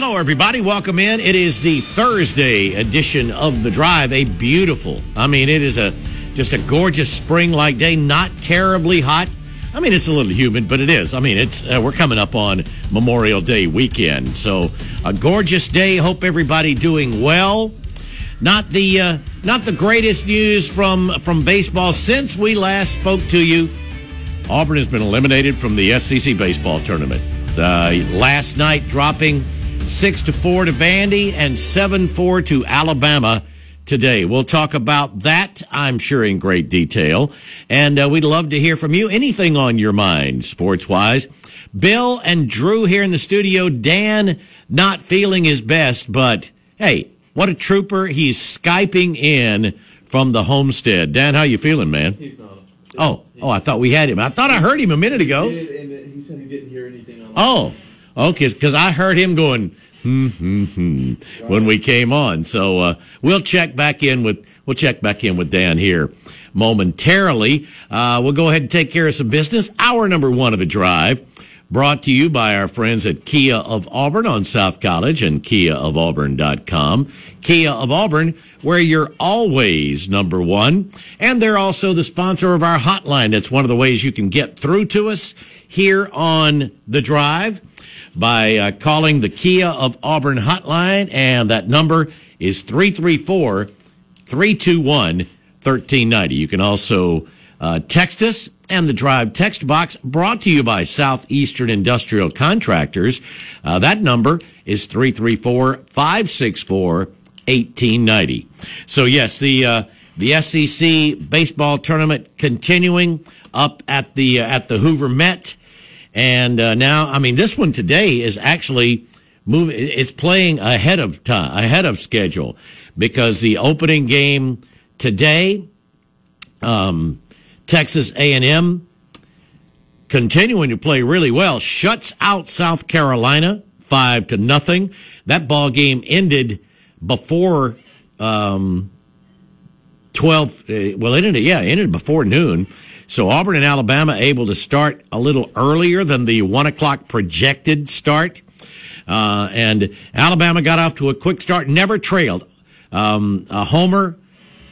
Hello, everybody. Welcome in. It is the Thursday edition of the Drive. A beautiful, I mean, it is a just a gorgeous spring-like day. Not terribly hot. I mean, it's a little humid, but it is. I mean, it's uh, we're coming up on Memorial Day weekend, so a gorgeous day. Hope everybody doing well. Not the uh, not the greatest news from from baseball since we last spoke to you. Auburn has been eliminated from the SEC baseball tournament. Uh, last night, dropping six to four to Vandy and seven four to Alabama. Today, we'll talk about that, I'm sure, in great detail. And uh, we'd love to hear from you. Anything on your mind, sports wise. Bill and Drew here in the studio. Dan not feeling his best, but hey, what a trooper. He's Skyping in from the homestead. Dan, how you feeling, man? He's not. Oh, oh, I thought we had him. I thought I heard him a minute ago. He did, and he said he didn't hear anything Oh, okay, because I heard him going hmm hmm hmm when we came on. So uh, we'll check back in with we'll check back in with Dan here momentarily. Uh, we'll go ahead and take care of some business. Hour number one of the drive. Brought to you by our friends at Kia of Auburn on South College and KiaofAuburn.com. Kia of Auburn, where you're always number one. And they're also the sponsor of our hotline. That's one of the ways you can get through to us here on the drive by uh, calling the Kia of Auburn hotline. And that number is 334 321 1390. You can also uh, text us and the drive text box brought to you by Southeastern Industrial Contractors. Uh, that number is 334 564 1890. So, yes, the, uh, the SEC baseball tournament continuing up at the, uh, at the Hoover Met. And uh, now, I mean, this one today is actually moving, it's playing ahead of time, ahead of schedule because the opening game today, um, Texas A&M continuing to play really well, shuts out South Carolina five to nothing. That ball game ended before um, twelve. Uh, well, it ended yeah, it ended before noon. So Auburn and Alabama able to start a little earlier than the one o'clock projected start. Uh, and Alabama got off to a quick start, never trailed. Um, a homer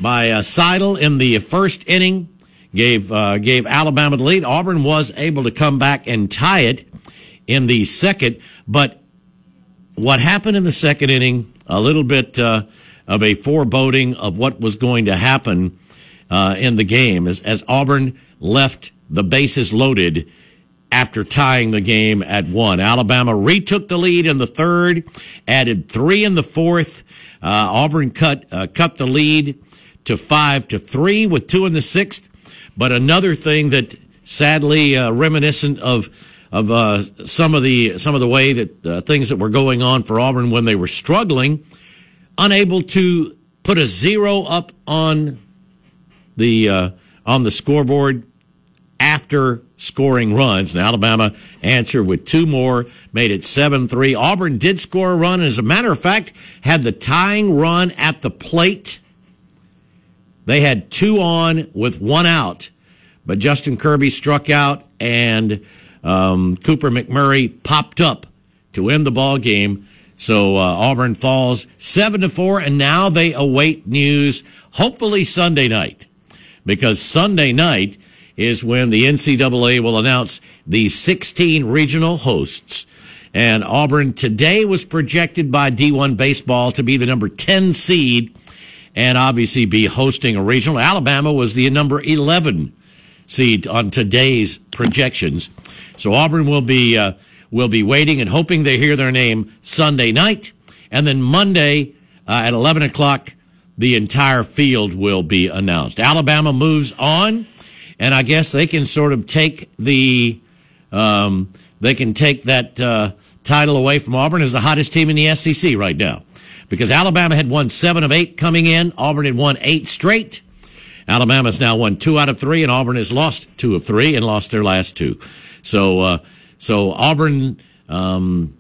by uh, Seidl in the first inning gave uh, gave Alabama the lead. Auburn was able to come back and tie it in the second, but what happened in the second inning, a little bit uh, of a foreboding of what was going to happen uh, in the game as, as Auburn left the bases loaded after tying the game at one. Alabama retook the lead in the third, added three in the fourth. Uh, Auburn cut uh, cut the lead to five to three with two in the sixth. But another thing that sadly uh, reminiscent of of uh, some of the some of the way that uh, things that were going on for Auburn when they were struggling, unable to put a zero up on the uh, on the scoreboard after scoring runs. And Alabama answered with two more, made it 7 3. Auburn did score a run, and as a matter of fact, had the tying run at the plate. They had two on with one out, but Justin Kirby struck out, and um, Cooper McMurray popped up to end the ball game. So uh, Auburn falls seven to four, and now they await news. Hopefully Sunday night, because Sunday night is when the NCAA will announce the 16 regional hosts. And Auburn today was projected by D1 Baseball to be the number 10 seed and obviously be hosting a regional. Alabama was the number 11 seed on today's projections. So Auburn will be uh, will be waiting and hoping they hear their name Sunday night, and then Monday uh, at 11 o'clock, the entire field will be announced. Alabama moves on, and I guess they can sort of take the um, they can take that uh, title away from Auburn as the hottest team in the SEC right now because Alabama had won seven of eight coming in. Auburn had won eight straight. Alabama's now won two out of three, and Auburn has lost two of three and lost their last two. So, uh, so Auburn um,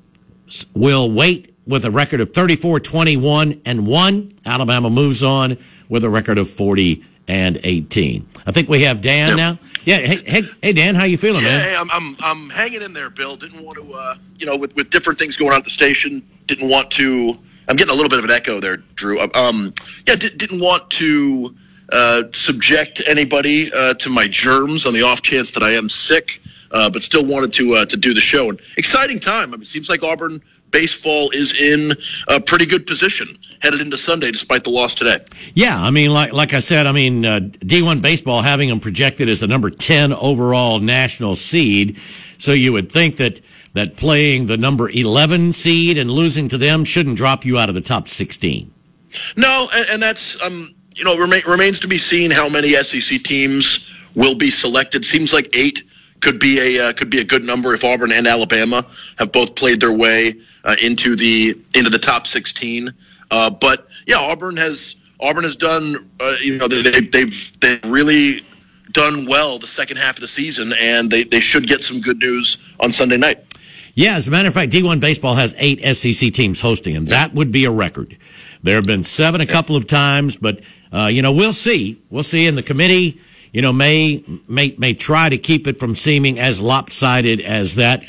will wait with a record of 34 21 and 1. Alabama moves on with a record of 40 and 18. I think we have Dan now. Yeah, hey, hey, hey, Dan, how you feeling, yeah, man? Hey, I'm, I'm, I'm hanging in there, Bill. Didn't want to, uh, you know, with, with different things going on at the station, didn't want to. I'm getting a little bit of an echo there, Drew. Um, yeah, di- didn't want to uh, subject anybody uh, to my germs on the off chance that I am sick, uh, but still wanted to uh, to do the show. And exciting time. I mean, it seems like Auburn baseball is in a pretty good position headed into Sunday, despite the loss today. Yeah, I mean, like like I said, I mean, uh, D1 baseball having them projected as the number ten overall national seed, so you would think that that playing the number eleven seed and losing to them shouldn't drop you out of the top sixteen. No, and, and that's um, you know remain, remains to be seen how many SEC teams will be selected. Seems like eight could be a uh, could be a good number if Auburn and Alabama have both played their way uh, into the into the top 16. Uh, but yeah, Auburn has Auburn has done uh, you know they, they've they've really done well the second half of the season, and they, they should get some good news on Sunday night. Yeah, as a matter of fact, D1 baseball has eight SEC teams hosting, and that would be a record. There have been seven a couple of times, but uh, you know we'll see. We'll see. And the committee, you know, may may may try to keep it from seeming as lopsided as that.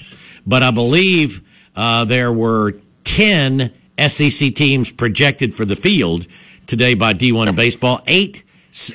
But I believe uh, there were 10 SEC teams projected for the field today by D1 Baseball. Eight,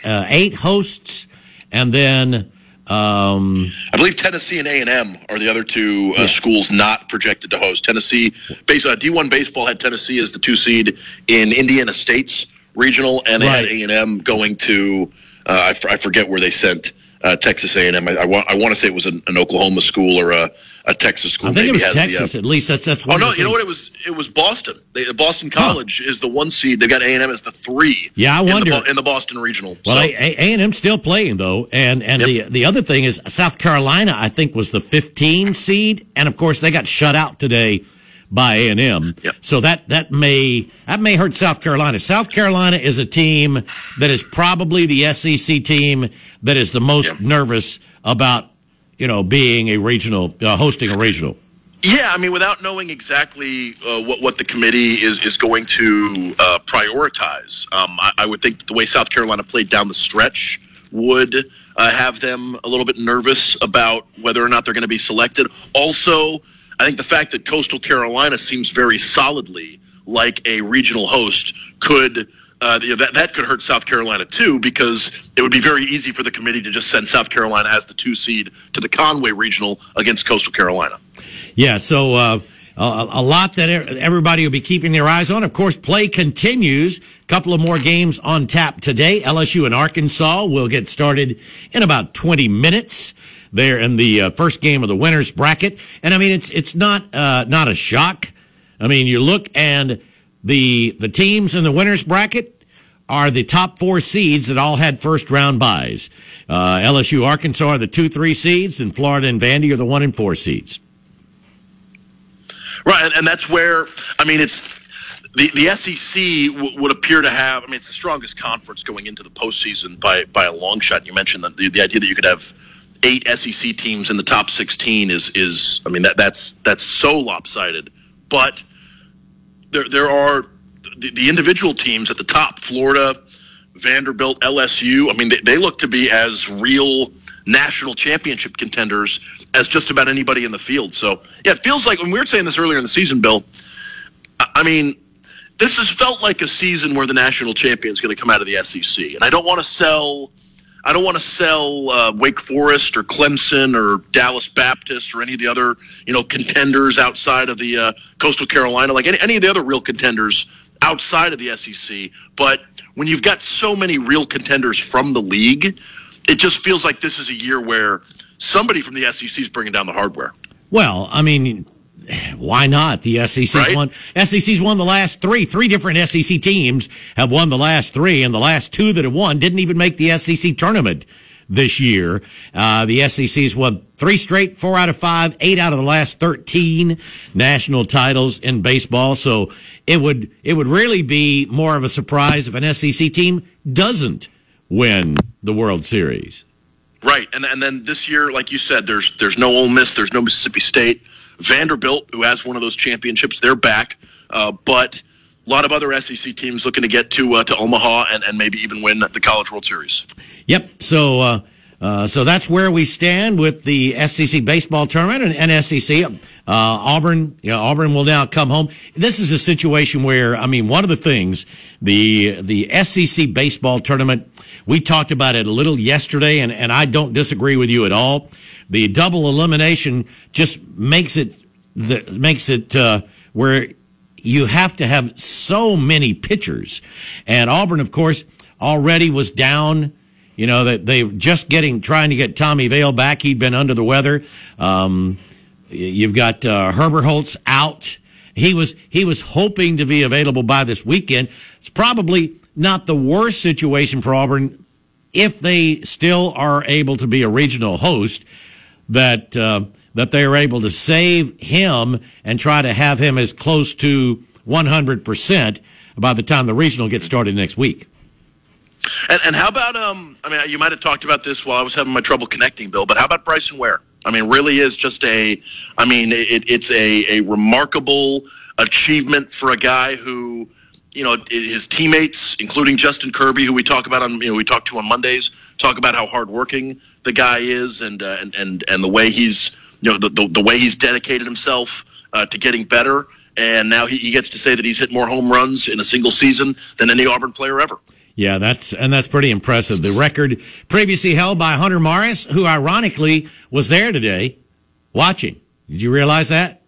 uh, eight hosts, and then um, I believe Tennessee and A and M are the other two uh, yeah. schools not projected to host. Tennessee, base, uh, D1 Baseball had Tennessee as the two seed in Indiana State's regional, and they right. had A and M going to I, f- I forget where they sent uh, Texas A&M. I, I, wa- I want to say it was an, an, Oklahoma school or a, a Texas school. I think it was Texas. The, uh, at least that's that's. One oh no, you know what it was? It was Boston. They, Boston College huh. is the one seed. They got A&M as the three. Yeah, I wonder in the, in the Boston regional. Well, so. A&M still playing though, and and yep. the the other thing is South Carolina. I think was the 15 seed, and of course they got shut out today by A and M. So that that may that may hurt South Carolina. South Carolina is a team that is probably the SEC team that is the most yep. nervous about you know being a regional uh, hosting a regional. Yeah, I mean, without knowing exactly uh, what what the committee is is going to uh, prioritize, um, I, I, would think the way South Carolina played down the stretch would uh, have them a little bit nervous about whether or not they're going to be selected. Also, I think the fact that Coastal Carolina seems very solidly like a regional host could uh, that that could hurt South Carolina too because it would be very easy for the committee to just send South Carolina as the two seed to the Conway Regional against Coastal Carolina. Yeah, so uh, a, a, lot that everybody will be keeping their eyes on. Of course, play continues. A couple of more games on tap today. LSU and Arkansas will get started in about 20 minutes there in the uh, first game of the winners bracket. And I mean, it's it's not uh, not a shock. I mean, you look and the the teams in the winners bracket are the top four seeds that all had first round buys. Uh, LSU, Arkansas are the two three seeds, and Florida and Vandy are the one and four seeds. Right, and that's where I mean it's the the SEC w- would appear to have. I mean, it's the strongest conference going into the postseason by by a long shot. You mentioned the, the idea that you could have eight SEC teams in the top 16 is is I mean that that's that's so lopsided. But there there are the, the individual teams at the top, Florida, Vanderbilt, LSU. I mean they, they look to be as real national championship contenders as just about anybody in the field. So yeah, it feels like when we were saying this earlier in the season, Bill. I mean, this has felt like a season where the national champion is going to come out of the SEC, and I don't want to sell I don't want to sell uh, Wake Forest or Clemson or Dallas Baptist or any of the other you know contenders outside of the uh, Coastal Carolina, like any, any of the other real contenders outside of the SEC. But when you've got so many real contenders from the league, it just feels like this is a year where somebody from the SEC is bringing down the hardware. Well, I mean, why not? The SEC's right? won. SEC's won the last three. Three different SEC teams have won the last three, and the last two that have won didn't even make the SEC tournament this year. Uh, the SEC's won three straight, four out of five, eight out of the last 13 national titles in baseball. So it would, it would really be more of a surprise if an SEC team doesn't win the World Series. Right, and and then this year, like you said, there's there's no Ole Miss, there's no Mississippi State, Vanderbilt, who has one of those championships, they're back, uh, but a lot of other SEC teams looking to get to uh, to Omaha and, and maybe even win the College World Series. Yep. So uh, uh, so that's where we stand with the SEC baseball tournament and, and SEC. Uh, Auburn, you know, Auburn will now come home. This is a situation where I mean, one of the things the the SEC baseball tournament. We talked about it a little yesterday, and, and I don't disagree with you at all. The double elimination just makes it the, makes it uh, where you have to have so many pitchers. And Auburn, of course, already was down. You know that they just getting trying to get Tommy Vail back. He'd been under the weather. Um, you've got uh, Herbert Holtz out. He was he was hoping to be available by this weekend. It's probably not the worst situation for Auburn if they still are able to be a regional host. That uh, that they are able to save him and try to have him as close to 100% by the time the regional gets started next week. And, and how about um? I mean, you might have talked about this while I was having my trouble connecting, Bill. But how about Bryson Ware? I mean, really is just a. I mean, it, it's a a remarkable achievement for a guy who, you know, his teammates, including Justin Kirby, who we talk about on, you know, we talk to on Mondays, talk about how hardworking the guy is, and uh, and and and the way he's, you know, the the, the way he's dedicated himself uh, to getting better. And now he, he gets to say that he's hit more home runs in a single season than any Auburn player ever. Yeah, that's and that's pretty impressive. The record previously held by Hunter Morris, who ironically was there today watching. Did you realize that?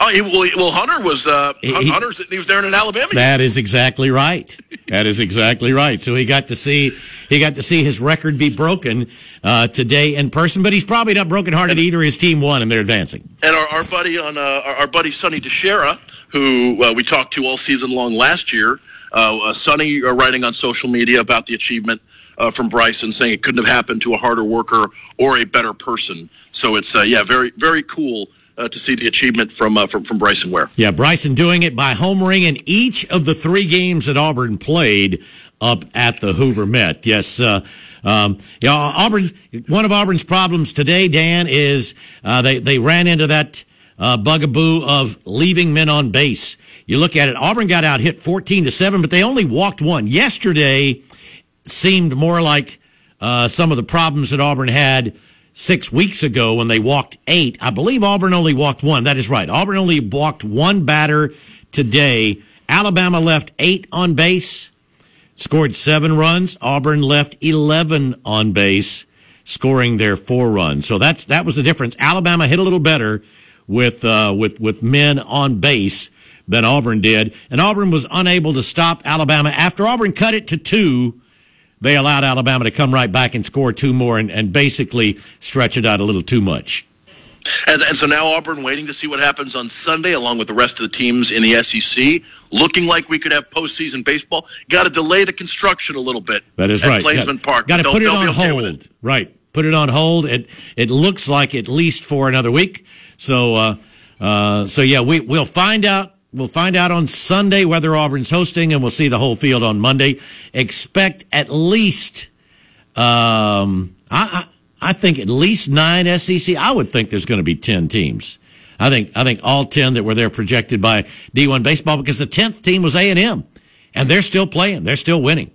Oh, he, well, well, Hunter was uh, He- Hunter. He was there in Alabama. That is exactly right. That is exactly right. So he got to see he got to see his record be broken uh, today in person, but he's probably not brokenhearted either. His team won and they're advancing. and our, our buddy on uh, our, our buddy Sonny DiChiara, who uh, we talked to all season long last year. Uh, uh, Sonny uh, writing on social media about the achievement uh, from Bryson, saying it couldn't have happened to a harder worker or a better person. So it's uh, yeah, very very cool uh, to see the achievement from uh, from from Bryson Ware. Yeah, Bryson doing it by homering in each of the three games that Auburn played up at the Hoover Met. Yes, uh, um, yeah, Auburn. One of Auburn's problems today, Dan, is uh, they they ran into that uh, bugaboo of leaving men on base. You look at it, Auburn got out hit fourteen to seven, but they only walked one. Yesterday seemed more like uh, some of the problems that Auburn had six weeks ago when they walked eight. I believe Auburn only walked one. That is right. Auburn only walked one batter today. Alabama left eight on base, scored seven runs. Auburn left 11 on base, scoring their four runs. So that's, that was the difference. Alabama hit a little better with, uh, with, with men on base than Auburn did. And Auburn was unable to stop Alabama after Auburn cut it to two they allowed Alabama to come right back and score two more and, and basically stretch it out a little too much. And, and so now Auburn waiting to see what happens on Sunday, along with the rest of the teams in the SEC. Looking like we could have postseason baseball. Got to delay the construction a little bit. That is right. Plainsman Park. Got to put it on okay hold. it. Right. Put it on hold. It it looks like at least for another week. So uh, uh, so yeah, we we'll find out. We'll find out on Sunday whether Auburn's hosting, and we'll see the whole field on Monday. Expect at least, um, I, I I think at least nine SEC. I would think there's going to be ten teams. I think I think all ten that were there projected by D1 baseball because the tenth team was A and M, and they're still playing. They're still winning.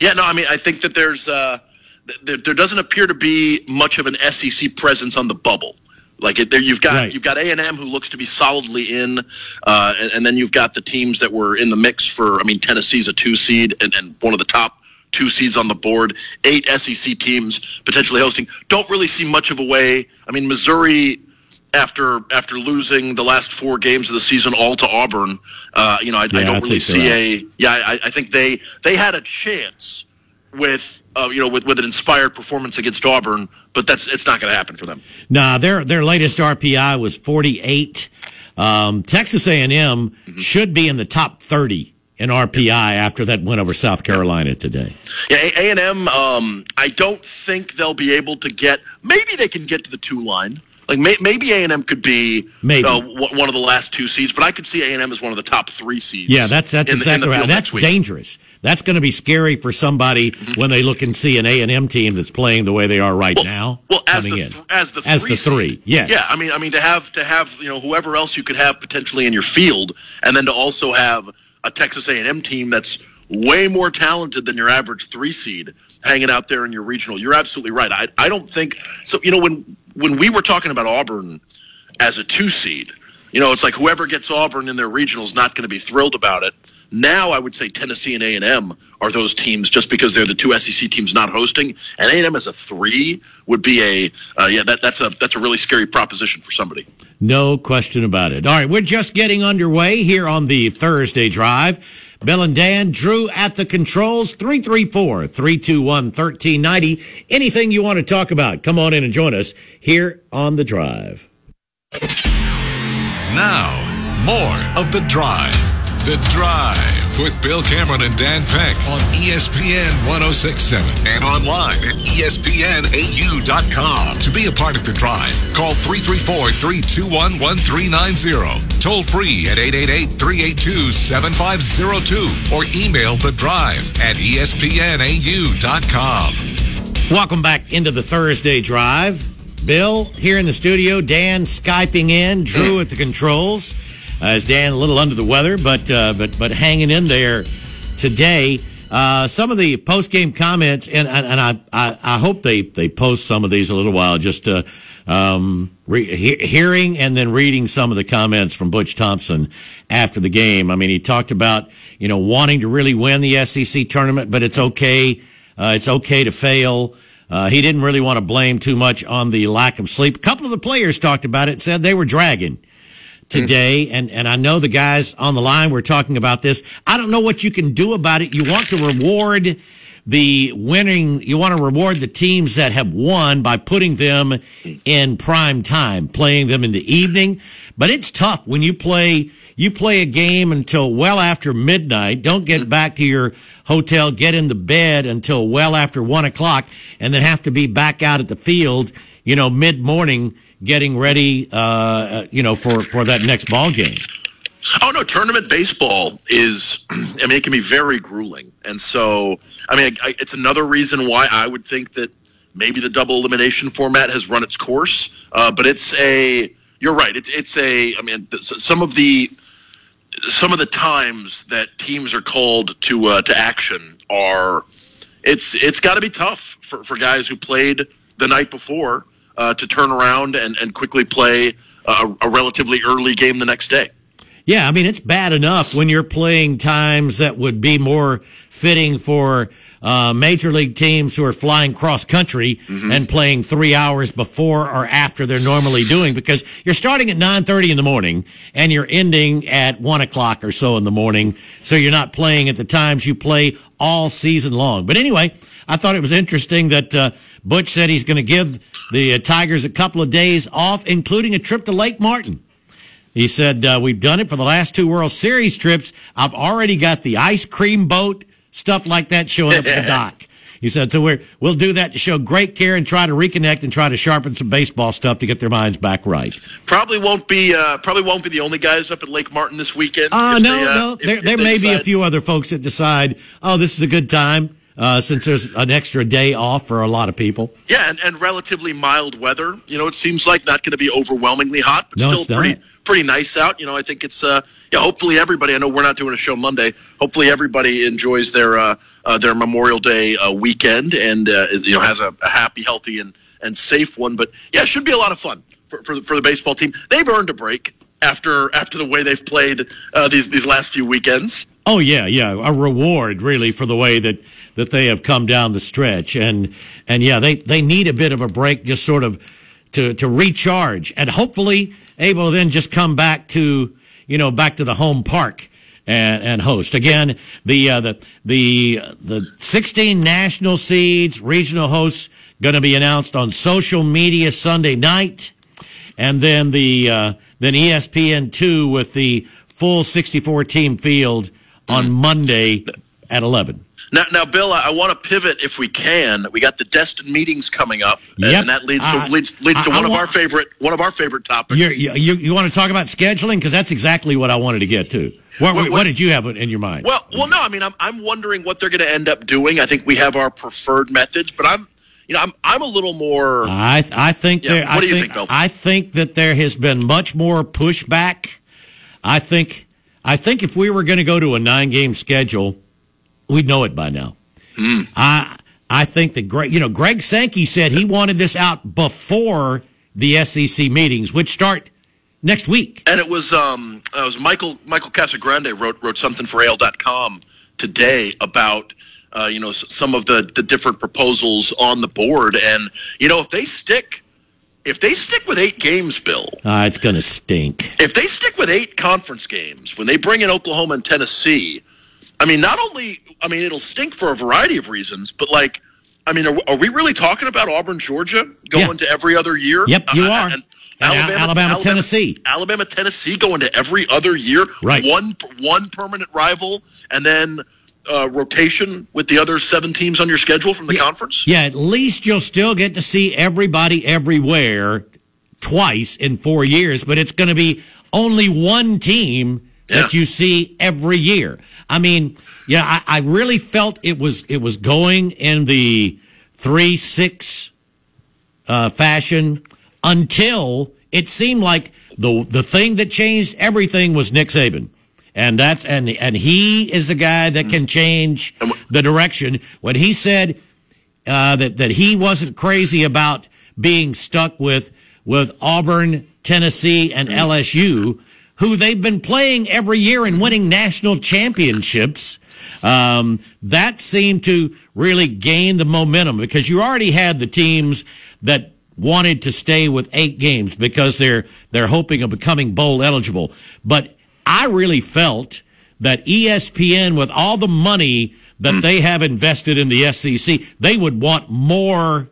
Yeah, no, I mean, I think that there's uh, th- there, there doesn't appear to be much of an SEC presence on the bubble. Like it, there, you've got Right. you've got A and M who looks to be solidly in, uh, and, and then you've got the teams that were in the mix for. I mean, Tennessee's a two seed and, and one of the top two seeds on the board. Eight SEC teams potentially hosting. Don't really see much of a way. I mean, Missouri. After after losing the last four games of the season all to Auburn, uh, you know I, I Yeah, I don't really see a yeah I, I think they they had a chance with uh, you know with, with an inspired performance against Auburn, but that's it's not going to happen for them. Nah, their their latest RPI was 48. Um, Texas A&M Mm-hmm. should be in the top 30 in RPI after that win over South Carolina today. Yeah, A and M. Um, I don't think they'll be able to get. Maybe they can get to the two line. Like may, maybe A and M could be Maybe. uh, one of the last two seeds, but I could see A and M as one of the top three seeds. Yeah, that's that's in the- in exactly the right. That's dangerous. That's going to be scary for somebody when they look and see an A and M team that's playing the way they are right Well, now. well, as coming the th- as the as three the three, seed. yes, yeah. I mean, I mean to have to have you know whoever else you could have potentially in your field, and then to also have a Texas A and M team that's way more talented than your average three seed hanging out there in your regional. You're absolutely right. I I don't think so. You know when when we were talking about Auburn as a two seed, you know it's like whoever gets Auburn in their regional is not going to be thrilled about it. Now I would say Tennessee and A and M are those teams just because they're the two SEC teams not hosting, and A and M as a three would be a uh, yeah that, that's a that's a really scary proposition for somebody. No question about it. All right, we're just getting underway here on the Thursday drive. Bill and Dan, Drew at the controls, 334 321 1390. Anything you want to talk about, come on in and join us here on the drive. Now, more of The Drive. The Drive with Bill Cameron and Dan Peck on ESPN 1067 and online at ESPNAU.com. To be a part of The Drive, call 334 321 1390. Toll free at 888 382 7502 or email The Drive at ESPNAU.com. Welcome back into the Thursday drive. Bill here in the studio, Dan Skyping in, Drew at the controls. Uh, as Dan a little under the weather, but uh, but but hanging in there today. Uh, some of the post game comments, and and, and I, I I hope they they post some of these a little while. Just uh, um, re- he- hearing and then reading some of the comments from Butch Thompson after the game. I mean, he talked about you know wanting to really win the SEC tournament, but it's okay. Uh, it's okay to fail. Uh, he didn't really want to blame too much on the lack of sleep. A couple of the players talked about it, said they were dragging today, and, and I know the guys on the line were talking about this. I don't know what you can do about it. You want to reward the winning, you want to reward the teams that have won by putting them in prime time, playing them in the evening. But it's tough when you play, you play a game until well after midnight. Don't get back to your hotel, get in the bed until well after one o'clock, and then have to be back out at the field, you know, mid morning getting ready, uh, you know, for, for that next ball game. Oh no, tournament baseball is. I mean, it can be very grueling, and so I mean, I, it's another reason why I would think that maybe the double elimination format has run its course. Uh, but it's a. You're right. It's it's a. I mean, some of the some of the times that teams are called to uh, to action are. It's it's got to be tough for, for guys who played the night before uh, to turn around and, and quickly play a, a relatively early game the next day. Yeah, I mean it's bad enough when you're playing times that would be more fitting for uh, major league teams who are flying cross country and playing three hours before or after they're normally doing because you're starting at nine thirty in the morning and you're ending at one o'clock or so in the morning, so you're not playing at the times you play all season long. But anyway, I thought it was interesting that uh, Butch said he's going to give the uh, Tigers a couple of days off, including a trip to Lake Martin. He said, uh, We've done it for the last two World Series trips. I've already got the ice cream boat, stuff like that showing up at the dock. He said, So we're, we'll do that to show great care and try to reconnect and try to sharpen some baseball stuff to get their minds back right. Probably won't be uh, probably won't be the only guys up at Lake Martin this weekend. Uh, no, they, uh, no. if- there if there may be a few other folks that decide, Oh, this is a good time. Uh, since there's an extra day off for a lot of people. Yeah, and, and relatively mild weather. You know, it seems like not going to be overwhelmingly hot, but No, still pretty pretty nice out. You know, I think it's uh, yeah. Hopefully, everybody. I know we're not doing a show Monday. Hopefully, everybody enjoys their uh, uh, their Memorial Day uh, weekend and uh, you know has a, a happy, healthy, and and safe one. But yeah, it should be a lot of fun for for, the- for the baseball team. They've earned a break after after the way they've played uh, these these last few weekends. Oh yeah, yeah, a reward really for the way that that they have come down the stretch, and and yeah, they they need a bit of a break, just sort of to to recharge, and hopefully able to then just come back to you know back to the home park and and host. Again the uh, the the the 16 national seeds regional hosts going to be announced on social media Sunday night. And then the uh, then ESPN two with the full 64 team field on Monday at 11. Now, now, Bill, I, I want to pivot if we can. We got the Destin meetings coming up, and- Yep. and that leads to Uh, leads, leads to I- I one of want- our favorite one of our favorite topics. You you, you want to talk about scheduling? Because that's exactly what I wanted to get to. What, What- what, what- did you have in your mind? Well, well, no. I mean, I'm I'm wondering what they're going to end up doing. I think we have our preferred methods, but I'm, you know, I'm I'm a little more. I I think Yeah, there. what I do you think, think, Bill? I think that there has been much more pushback. I think I think if we were going to go to a nine game schedule, we'd know it by now. Hmm. I I think that Greg, you know, Greg Sankey said he wanted this out before the SEC meetings, which start next week. And it was um, it was Michael Michael Casagrande wrote wrote something for AL.com today about uh, you know some of the the different proposals on the board, and you know if they stick if they stick with eight games, Bill, Uh, it's going to stink. if they stick with eight conference games when they bring in Oklahoma and Tennessee, I mean, not only I mean it'll stink for a variety of reasons, but like. I mean, are, are we really talking about Auburn, Georgia, going Yeah. to every other year? Yep, you Uh, are. and And Al- Alabama, Tennessee. Alabama, Tennessee going to every other year. Right. One one permanent rival, and then uh, rotation with the other seven teams on your schedule from the conference. Yeah, at least you'll still get to see everybody everywhere twice in four years, but it's going to be only one team that you see every year. I mean, yeah, I, I really felt it was it was going in the three six uh, fashion until it seemed like the the thing that changed everything was Nick Saban. And that's and and he is the guy that can change the direction. When he said uh, that that he wasn't crazy about being stuck with with Auburn, Tennessee, and LSU, who they've been playing every year and winning national championships. Um, that seemed to really gain the momentum because you already had the teams that wanted to stay with eight games because they're they're hoping of becoming bowl eligible. But I really felt that ESPN, with all the money that they have invested in the SEC, they would want more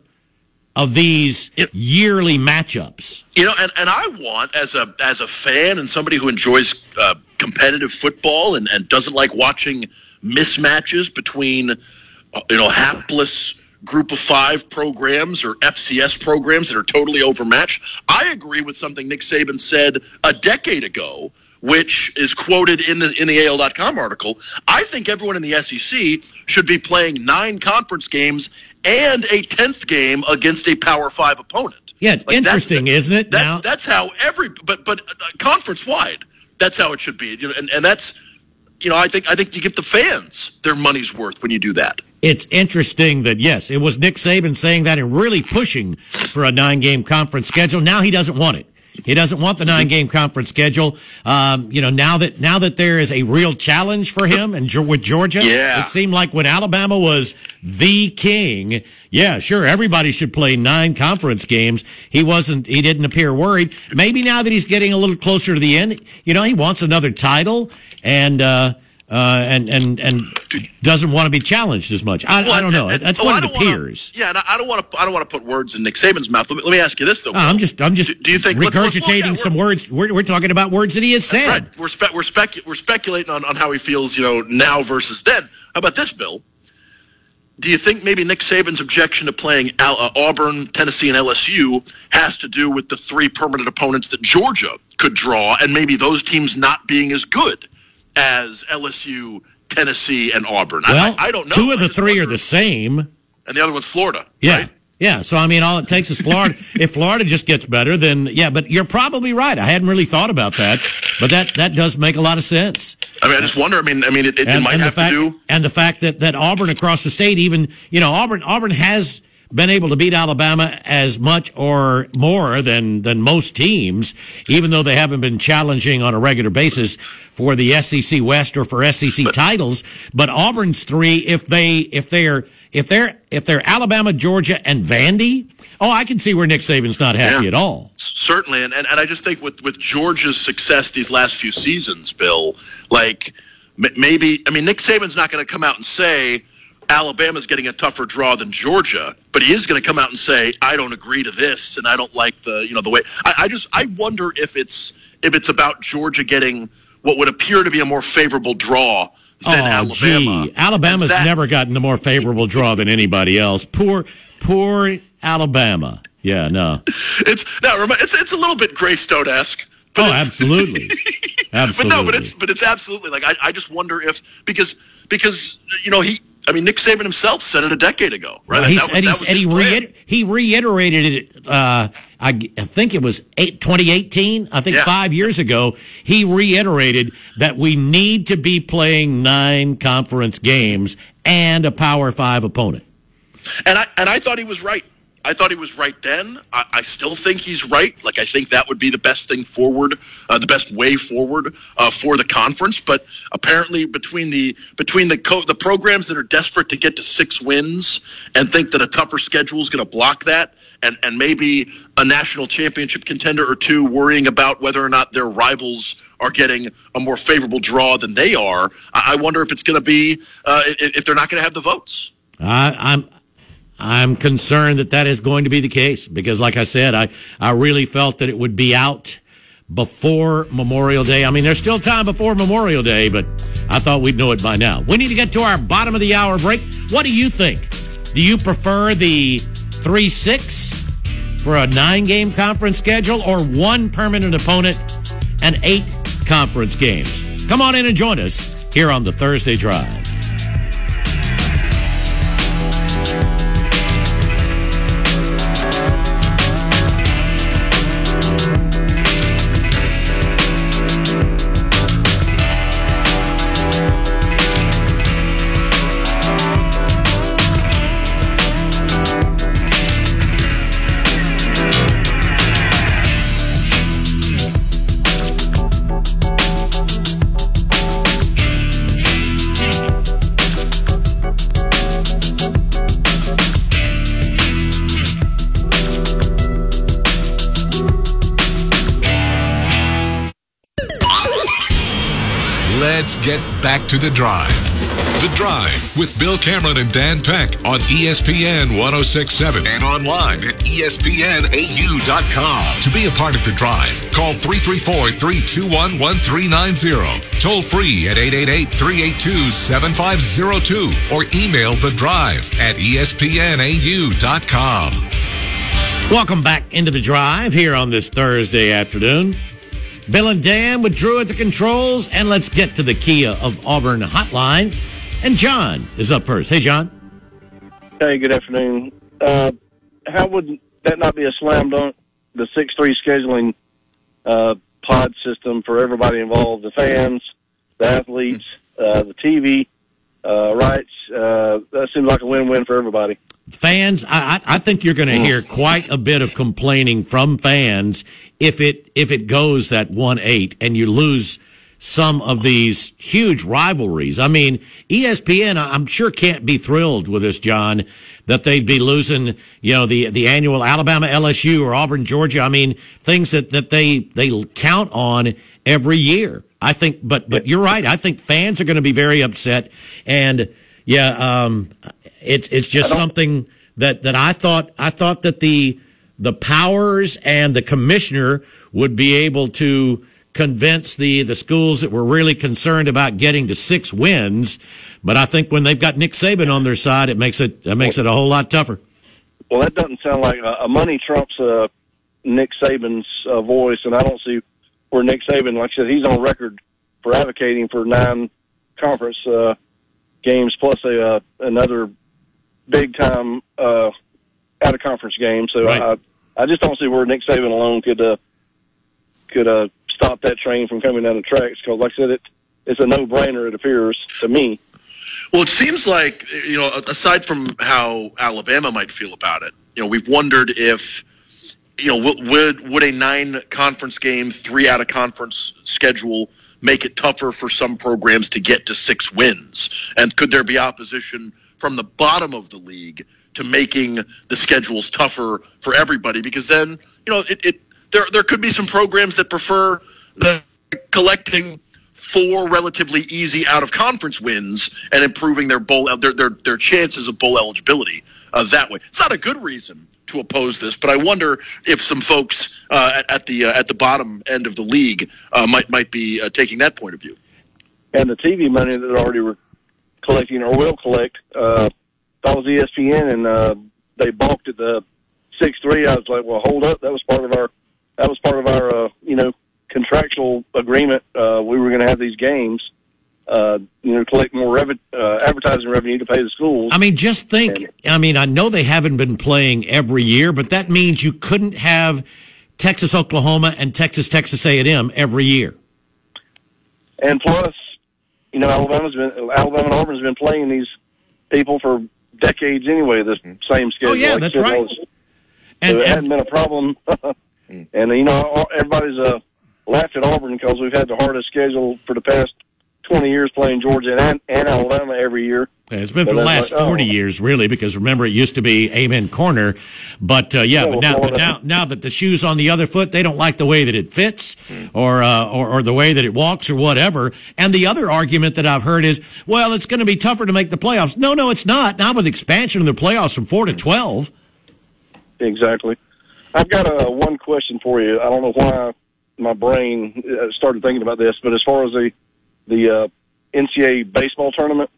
of these yearly matchups. You know, and, and I want as a as a fan and somebody who enjoys uh, competitive football and, and doesn't like watching mismatches between uh, you know hapless group of five programs or FCS programs that are totally overmatched. I agree with something Nick Saban said a decade ago, which is quoted in the in the AL.com article. I think everyone in the SEC should be playing nine conference games and a tenth game against a Power Five opponent. Yeah, it's Like, interesting, the- isn't it? That's now, that's how every but but uh, conference wide. That's how it should be. You know, and, and that's you know I think I think you give the fans their money's worth when you do that. it's interesting that yes, it was Nick Saban saying that and really pushing for a nine-game conference schedule. Now he doesn't want it. He doesn't want the nine-game conference schedule. Um, you know, now that now that there is a real challenge for him and with Georgia, Yeah. it seemed like when Alabama was the king, yeah, sure, everybody should play nine conference games. He wasn't. He didn't appear worried. Maybe now that he's getting a little closer to the end, you know, he wants another title and. uh uh, and and and doesn't want to be challenged as much. I, I don't know. And- That's oh, what it don't wanna- appears. yeah, and I don't want to. I don't want to put words in Nick Saban's mouth. Let me, let me ask you this though. Uh, I'm just I'm just Do- do you think- let's- let's look regurgitating some words. We're, we're talking about words that he has said. Right. We're spe- we're spec- we're speculating on, on how he feels, you know, now versus then. How about this, Bill? Do you think maybe Nick Saban's objection to playing Al- uh, Auburn, Tennessee, and LSU has to do with the three permanent opponents that Georgia could draw, and maybe those teams not being as good as LSU, Tennessee, and Auburn? Well, I, I don't know. Two of the three are the same. and the other one's Florida. Yeah. right? Yeah. So I mean, all it takes is Florida. if Florida just gets better, then yeah. But you're probably right. I hadn't really thought about that, but that that does make a lot of sense. I mean, I just wonder. I mean, I mean, it, it, it might have fact, to do. and the fact that, that Auburn across the state, even you know, Auburn Auburn has been able to beat Alabama as much or more than than most teams, even though they haven't been challenging on a regular basis for the SEC West or for SEC titles. But Auburn's three, if they if they're if they're if they're Alabama, Georgia, and Vandy, oh, I can see where Nick Saban's not happy Yeah. at all. Certainly, and, and, and I just think with, with Georgia's success these last few seasons, Bill, like maybe I mean Nick Saban's not going to come out and say Alabama's getting a tougher draw than Georgia, but he is going to come out and say I don't agree to this and I don't like the you know the way I, I just I wonder if it's if it's about Georgia getting what would appear to be a more favorable draw than oh, Alabama. gee, Alabama's That- never gotten a more favorable draw than anybody else. Poor, poor Alabama. Yeah, no. It's now it's it's a little bit Greystone esque. Oh, absolutely, absolutely. but no, but it's but it's absolutely like I, I just wonder if because because you know he I mean Nick Saban himself said it a decade ago, right? He said, he, that was said he, reiter- he reiterated it. Uh, I think it was eight, 2018. I think Yeah. five years ago, he reiterated that we need to be playing nine conference games and a Power Five opponent. And I and I thought he was right. I thought he was right then. I, I still think he's right. Like I think that would be the best thing forward, uh, the best way forward uh, for the conference. But apparently, between the between the co- the programs that are desperate to get to six wins and think that a tougher schedule is going to block that, and and maybe a national championship contender or two worrying about whether or not their rivals are getting a more favorable draw than they are. I, I wonder if it's going to be uh, if, they're not going to have the votes. I, I'm I'm concerned that that is going to be the case because, like I said, I I really felt that it would be out before Memorial Day. I mean, there's still time before Memorial Day, but I thought we'd know it by now. We need to get to our bottom of the hour break. What do you think? Do you prefer the three six for a nine game conference schedule or one permanent opponent and eight conference games? Come on in and join us here on the Thursday Drive. Back to the drive. The Drive with Bill Cameron and Dan Peck on ESPN 1067 and online at ESPNAU.com. To be a part of the drive, call 334 321 1390. Toll free at 888 382 7502 or email the drive at ESPNAU.com. Welcome back into the drive here on this Thursday afternoon. Bill and Dan with Drew at the controls, and let's get to the Kia of Auburn hotline. And John is up first. Hey, John. Hey, good afternoon. Uh, how would that not be a slam dunk? The six three scheduling uh, pod system for everybody involved: the fans, the athletes, uh, the TV uh, rights. Uh, that seems like a win win for everybody. Fans, I, I think you're going to hear quite a bit of complaining from fans if it if it goes that one eight and you lose some of these huge rivalries. I mean, ESPN, I'm sure can't be thrilled with this, John, that they'd be losing, you know, the the annual Alabama LSU or Auburn Georgia. I mean, things that that they they count on every year. I think, but but you're right. I think fans are going to be very upset, and yeah, um, it's it's just something that that I thought I thought that the the powers and the commissioner would be able to convince the the schools that were really concerned about getting to six wins. But I think when they've got Nick Saban on their side, it makes it it makes it a whole lot tougher. Well, that doesn't sound like uh, money trumps uh, Nick Saban's uh, voice, and I don't see where Nick Saban, like I said, he's on record for advocating for nine conference uh, games plus a uh, another big time uh, out of conference game. So Right. I I just don't see where Nick Saban alone could uh, could uh, stop that train from coming down the tracks. Because, like I said, it it's a no brainer. It appears to me. Well, it seems like you know, aside from how Alabama might feel about it, you know, we've wondered if you know would would, a nine conference game, three out of conference schedule make it tougher for some programs to get to six wins, and could there be opposition from the bottom of the league to making the schedules tougher for everybody? Because then you know it, it there there could be some programs that prefer the collecting four relatively easy out of conference wins and improving their bowl their their, their chances of bowl eligibility uh, that way. It's not a good reason to oppose this, but I wonder if some folks uh, at, at the uh, at the bottom end of the league uh, might might be uh, taking that point of view. and the TV money that already were collecting or will collect. Uh, that was ESPN, and uh, they balked at the six three. I was like, well, hold up, that was part of our that was part of our uh, you know contractual agreement. Uh, we were going to have these games. Uh, you know, collect more rev- uh, advertising revenue to pay the schools. I mean, just think. I mean, I know they haven't been playing every year, but that means you couldn't have Texas, Oklahoma, and Texas, Texas A&M every year. And plus, you know, Alabama's been Alabama and Auburn's been playing these people for decades anyway. The same schedule. Oh yeah, Like that's you right. all And, so it and hadn't been a problem. and you know, all- everybody's uh, laughed at Auburn because we've had the hardest schedule for the past twenty years playing Georgia and, and Alabama every year. It's been for the last like, oh. 40 years, really, because remember, it used to be Amen Corner. But, uh, yeah, Yeah, but now, but now, now that the shoe's on the other foot, they don't like the way that it fits or, uh, or, or the way that it walks or whatever. And the other argument that I've heard is, well, it's going to be tougher to make the playoffs. No, no, it's not. Now with expansion of the playoffs from four to 12. Exactly. I've got a one question for you. I don't know why my brain uh, started thinking about this, but as far as the the uh, NCAA baseball tournament,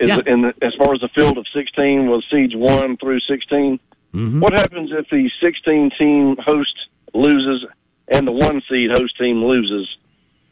is Yeah. in the, as far as the field of 16 was seeds one through 16. Mm-hmm. What happens if the 16 team host loses and the one seed host team loses?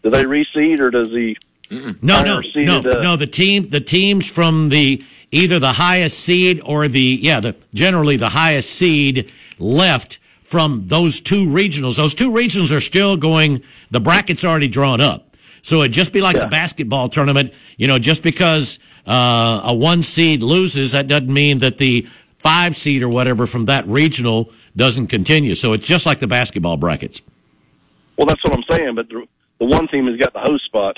Do they reseed or does the No, no, higher no, uh, no. The team, the teams from the either the highest seed or the yeah, the generally the highest seed left from those two regionals. Those two regionals are still going. The bracket's already drawn up, so it'd just be like Yeah. the basketball tournament. You know, just because uh, a one seed loses, that doesn't mean that the five seed or whatever from that regional doesn't continue. So it's just like the basketball brackets. well, that's what I'm saying. But the, the one team has got the host spot.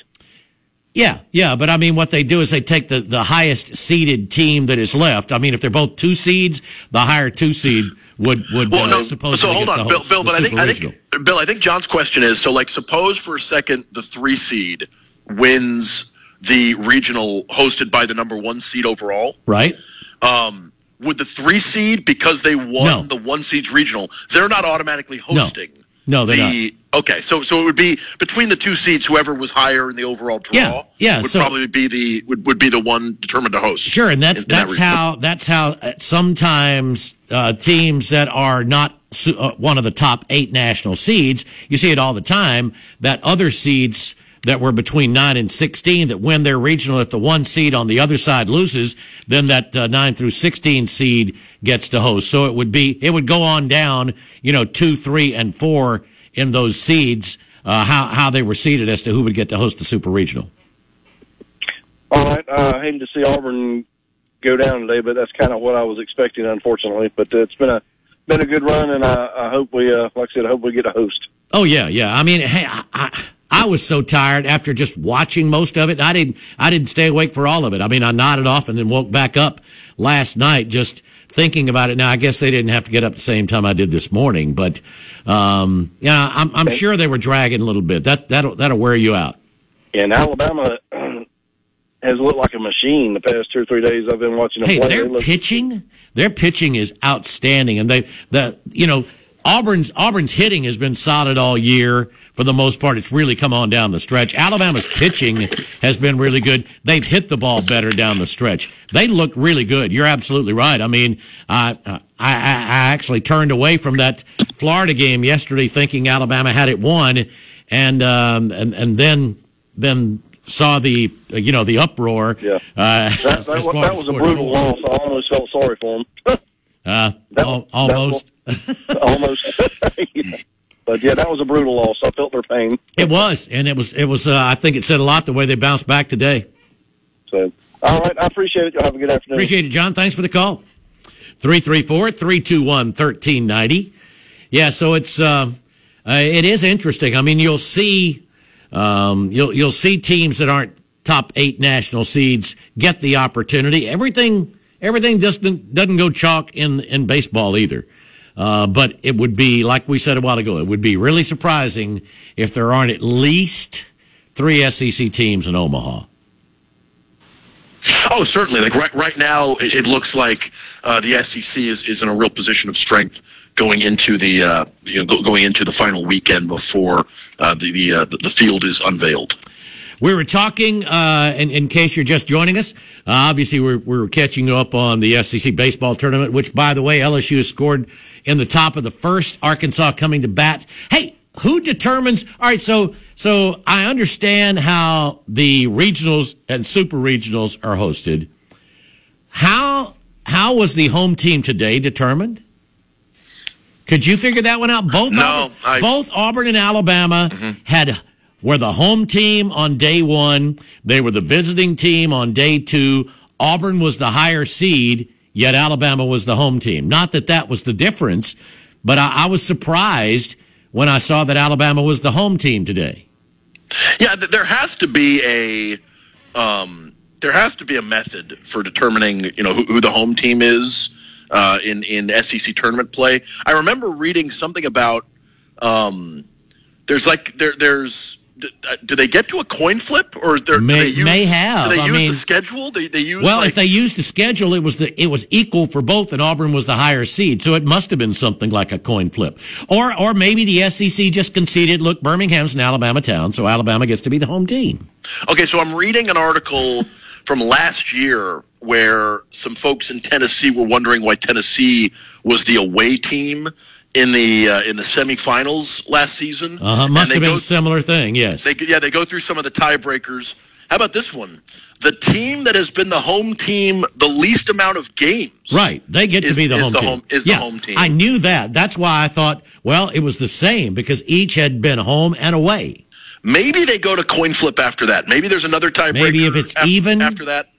Yeah, yeah, but I mean, what they do is they take the, the highest seeded team that is left. I mean, if they're both two seeds, the higher two seed would would Well, uh, no. supposedly So hold on, Bill. host, Bill, but I think, I think, Bill, I think John's question is so. Like, suppose for a second the three seed wins the regional hosted by the number one seed overall. right? Um, would the three seed because they won No. the one seed's regional, they're not automatically hosting. No, they're the, Okay, so so it would be between the two seeds, whoever was higher in the overall draw, Yeah, yeah, would so- probably be the would, would be the one determined to host. Sure, and that's in- in that that's how that's how uh, sometimes uh, teams that are not su- uh, one of the top eight national seeds, you see it all the time. That other seeds that were between nine and sixteen that win their regional, if the one seed on the other side loses, then that uh, nine through sixteen seed gets to host. So it would be it would go on down, you know, two, three, and four in those seeds. Uh, how how they were seeded as to who would get to host the super regional. All right. Uh, I hated to see Auburn go down today, but that's kind of what I was expecting, unfortunately. But it's been a been a good run, and I, I hope we, uh, like I said, I hope we get a host. Oh yeah, yeah. I mean, hey, I, I, I was so tired after just watching most of it. I didn't, I didn't stay awake for all of it. I mean, I nodded off and then woke back up last night just thinking about it. Now, I guess they didn't have to get up the same time I did this morning, but um, yeah, I'm, I'm sure they were dragging a little bit. That that'll that'll wear you out. And Alabama has looked like a machine the past two or three days I've been watching them Hey, play. their They look- pitching, their pitching is outstanding, and they the you know Auburn's Auburn's hitting has been solid all year for the most part. It's really come on down the stretch. Alabama's pitching has been really good. They've hit the ball better down the stretch. They looked really good. You're absolutely right. I mean, I I, I actually turned away from that Florida game yesterday, thinking Alabama had it won, and um, and and then then saw the uh, you know the uproar. Yeah. Uh, that, that, that was a brutal loss. I almost felt sorry for him. Uh, That- al- almost. almost. Yeah. But yeah, that was a brutal loss. I felt their pain. It was, and it was. It was. Uh, I think it said a lot the way they bounced back today. So, all right, I appreciate it. Y'all have a good afternoon. Appreciate it, John. Thanks for the call. 334-321-1390. Yeah, so it's uh, uh, it is interesting. I mean, you'll see um, you'll you'll see teams that aren't top eight national seeds get the opportunity. Everything everything doesn't doesn't go chalk in in baseball either. Uh, but it would be like we said a while ago. It would be really surprising if there aren't at least three SEC teams in Omaha. Oh, certainly. Like right right now, it, it looks like uh, the SEC is, is in a real position of strength going into the uh, you know go, going into the final weekend before uh, the the, uh, the the field is unveiled. We were talking, uh, in, in case you're just joining us, uh, obviously we're, we're catching up on the SEC baseball tournament, which, by the way, LSU scored in the top of the first, Arkansas coming to bat. Hey, who determines? All right, so so I understand how the regionals and super regionals are hosted. How how was the home team today determined? Could you figure that one out? Both No, Auburn, I- both Auburn and Alabama had were the home team on day one. They were the visiting team on day two. Auburn was the higher seed, yet Alabama was the home team. Not that that was the difference, but I, I was surprised when I saw that Alabama was the home team today. Yeah, there has to be a um, there has to be a method for determining you know who, who the home team is uh, in in SEC tournament play. I remember reading something about um, there's like there there's uh, do they get to a coin flip or is there do May- they use, may have. do they I use mean- the schedule they, they use Well, like, if they used the schedule, it was the it was equal for both, and Auburn was the higher seed, so it must have been something like a coin flip, or or maybe the SEC just conceded. Look, Birmingham's an Alabama town, so Alabama gets to be the home team. Okay, so I'm reading an article from last year where some folks in Tennessee were wondering why Tennessee was the away team in the uh, in the semifinals last season. Uh huh. Must have been go- a similar thing. Yes. They yeah, they go through some of the tiebreakers. How about this one? The team that has been the home team the least amount of games. Right, they get to be the is home the team. home- is the home team. I knew that. That's why I thought, well, it was the same because each had been home and away. Maybe they go to coin flip after that. Maybe there's another tiebreaker. Maybe if it's af- even? after that.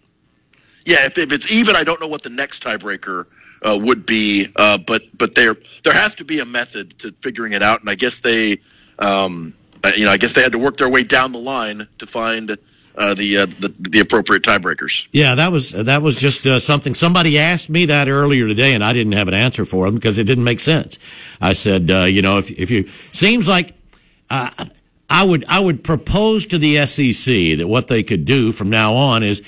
Yeah, if, if it's even, I don't know what the next tiebreaker uh, would be. Uh, but but there there has to be a method to figuring it out, and I guess they, um, uh, you know, I guess they had to work their way down the line to find uh, the, uh, the the appropriate tiebreakers. Yeah, that was that was just uh, something. Somebody asked me that earlier today, and I didn't have an answer for them because it didn't make sense. I said, uh, you know, if if you seems like uh, I would I would propose to the SEC that what they could do from now on is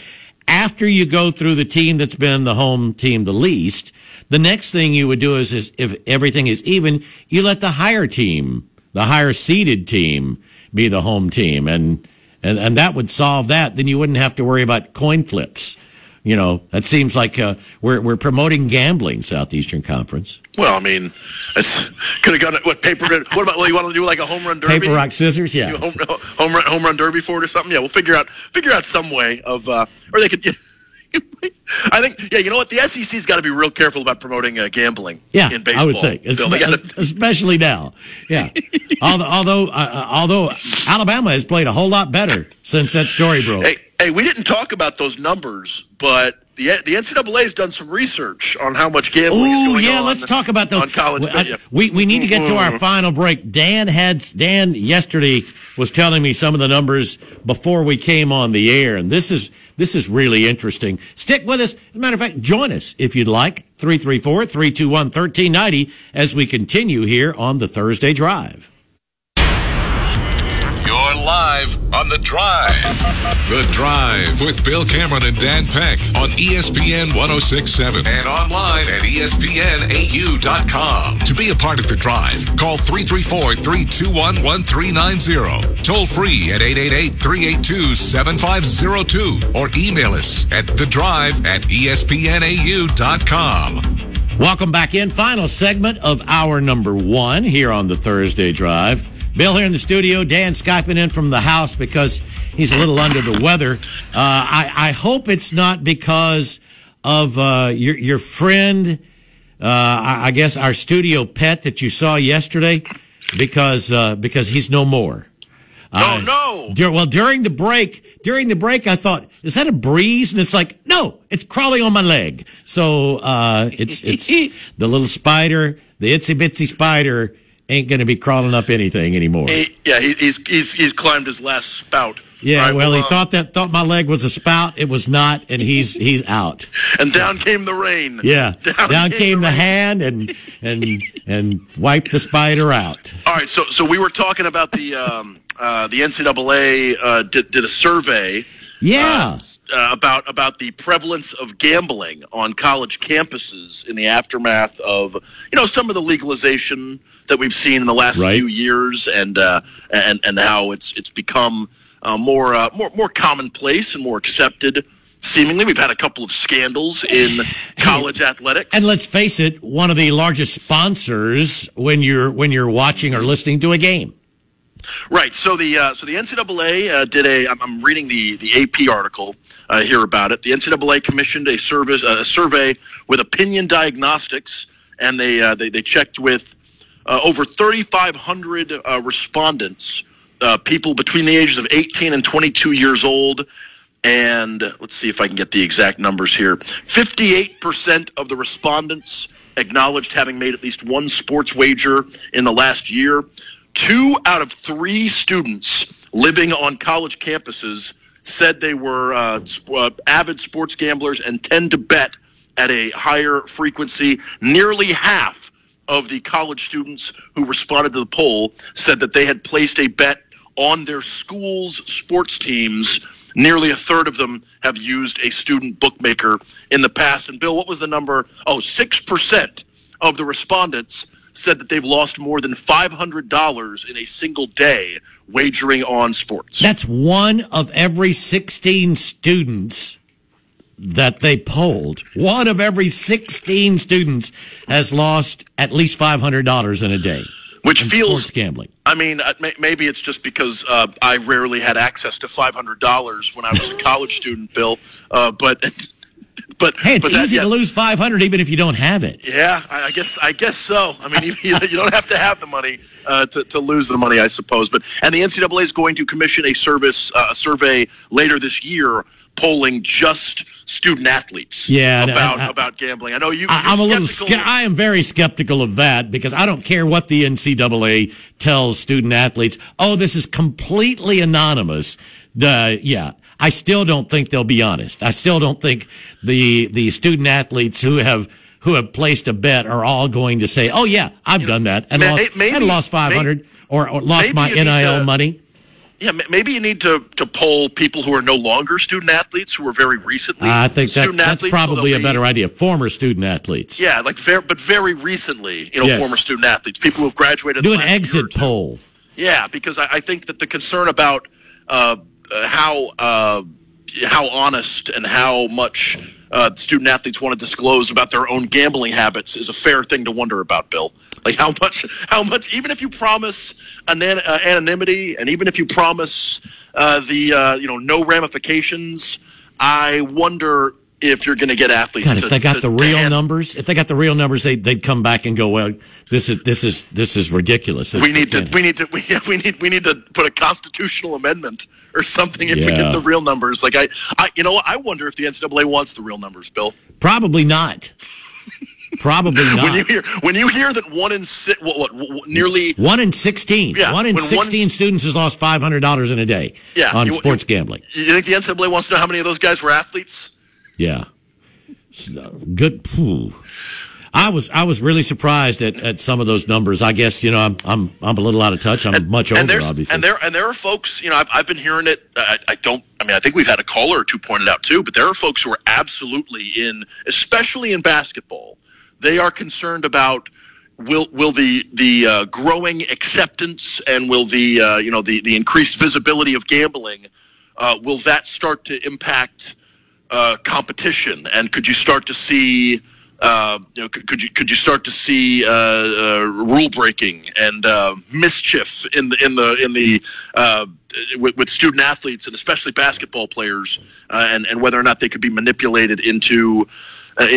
after you go through the team that's been the home team the least, the next thing you would do is, is if everything is even, you let the higher team, the higher seeded team, be the home team, and and and that would solve that. Then you wouldn't have to worry about coin flips. You know, that seems like uh, we're we're promoting gambling, Southeastern Conference. Well, I mean, it's could have gone what paper. What about? Well, you want to do like a home run derby? Paper rock scissors, yeah. Home, home run home run derby for it or something. Yeah, we'll figure out figure out some way of, uh, or they could. I think, yeah, you know what? The SEC's got to be real careful about promoting uh, gambling Yeah, in baseball. I would think, Bill. Gotta- Espe- especially now. Yeah, although although, uh, uh, although Alabama has played a whole lot better since that story broke. hey, hey, we didn't talk about those numbers, but the the NCAA has done some research on how much gambling is Oh going yeah, on let's talk about those. on college. we, I- we we need to get to our mm-hmm. final break. Dan had Dan yesterday was telling me some of the numbers before we came on the air, and this is this is really interesting. Stick with us. As a matter of fact, join us if you'd like. 334-321-1390 as we continue here on the Thursday Drive. You're live on The Drive. The Drive with Bill Cameron and Dan Peck on ESPN 1067 and online at ESPNAU.com. To be a part of The Drive, call 334 321 1390. Toll free at 888 382 7502 or email us at The Drive at ESPNAU.com. Welcome back in. Final segment of hour number one here on the Thursday Drive. Bill here in the studio. Dan Skyping in from the house because he's a little under the weather. Uh, I, I hope it's not because of uh, your, your friend, uh, I, I guess our studio pet that you saw yesterday, because uh, because he's no more. Oh no! Dur- well, during the break, during the break, I thought, is that a breeze? And it's like, no, it's crawling on my leg. So uh, it's it's the little spider, the itsy bitsy spider, ain't going to be crawling up anything anymore. He- yeah, he, he's he's he's climbed his last spout. Yeah, right, well, he uh, thought that thought my leg was a spout. It was not, and he's he's out. and down came the rain. Yeah, down, came the rain. hand and and and wiped the spider out. All right, so so we were talking about the um, uh, the NCAA uh, did, did a survey Yeah, uh, about about the prevalence of gambling on college campuses in the aftermath of you know some of the legalization that we've seen in the last Right. few years and uh, and and how it's it's become uh, more uh, more more commonplace and more accepted. Seemingly, we've had a couple of scandals in college athletics. And let's face it, one of the largest sponsors when you're when you're watching or listening to a game. Right. So the uh, so the NCAA uh, did a. I'm, I'm reading the the AP article uh, here about it. The NCAA commissioned a service a survey with Opinion Diagnostics, and they uh, they, they checked with uh, over 3,500 uh, respondents, uh, people between the ages of 18 and 22 years old. And let's see if I can get the exact numbers here. 58% of the respondents acknowledged having made at least one sports wager in the last year. Two out of three students living on college campuses said they were uh, uh, avid sports gamblers and tend to bet at a higher frequency. Nearly half of the college students who responded to the poll said that they had placed a bet on their school's sports teams. Nearly a third of them have used a student bookmaker in the past. And Bill, what was the number? Oh, 6% of the respondents said that they've lost more than $500 in a single day wagering on sports. That's one of every 16 students that they polled. One of every 16 students has lost at least $500 in a day. Which feels sports gambling. I mean, uh, maybe it's just because uh, I rarely had access to five hundred dollars when I was a college student, Bill. Uh, but but Hey, it's but that- easy yeah, to lose 500 even if you don't have it. Yeah, I I guess I guess so. I mean, you, you don't have to have the money uh, to, to lose the money, I suppose. But and the NCAA is going to commission a service uh, a survey later this year, polling just student athletes. Yeah, about I- I- about gambling. I know you. I, I'm a little. Ske- I am very skeptical of that because I don't care what the NCAA tells student athletes. Oh, this is completely anonymous. Uh, yeah, I still don't think they'll be honest. I still don't think the the student athletes who have who have placed a bet are all going to say, "Oh yeah, I've done that and lost, maybe- and lost 500 or, or lost my NIL to- money." Yeah, maybe you need to, to poll people who are no longer student athletes who were very recently. I think that's, student that's athletes, so probably they'll a better be- idea. Former student athletes. Yeah, like very, but very recently, you know, Yes. former student athletes, people who have graduated. Do the an last year or exit poll. Yeah, because I, I think that the concern about uh, how uh, how honest and how much uh, student athletes want to disclose about their own gambling habits is a fair thing to wonder about, Bill. Like how much, how much, even if you promise uh, anonymity, and even if you promise uh, the uh, you know no ramifications, I wonder if you're going to get athletes. God, to, if they got to- the real hand- numbers, if they got the real numbers, they they'd come back and go, "Well, this is this is this is ridiculous." This- we need to we need to we, we need we need to put a constitutional amendment or something if we get the real numbers. Like I, I you know? I wonder if the NCAA wants the real numbers, Bill. Probably not. Probably not. When you hear when you hear that one in six, what, what, what nearly one in sixteen. Yeah, one in when one- sixteen students has lost five hundred dollars in a day Yeah, on you- sports gambling. you think the NCAA wants to know how many of those guys were athletes? Yeah, good. phew. I was I was really surprised at, at some of those numbers. I guess you know I'm I'm I'm a little out of touch. I'm much and older, obviously. and there and there are folks. You know, I've, I've been hearing it. I, I don't. I mean, I think we've had a caller or two pointed out too. But there are folks who are absolutely in, especially in basketball. They are concerned about will will the the uh, growing acceptance and will the uh, you know the the increased visibility of gambling uh, will that start to impact uh, competition? And could you start to see uh, you know could, could you could you start to see uh, uh, rule breaking and uh, mischief in the in the in the uh, with, with student athletes and especially basketball players uh, and and whether or not they could be manipulated into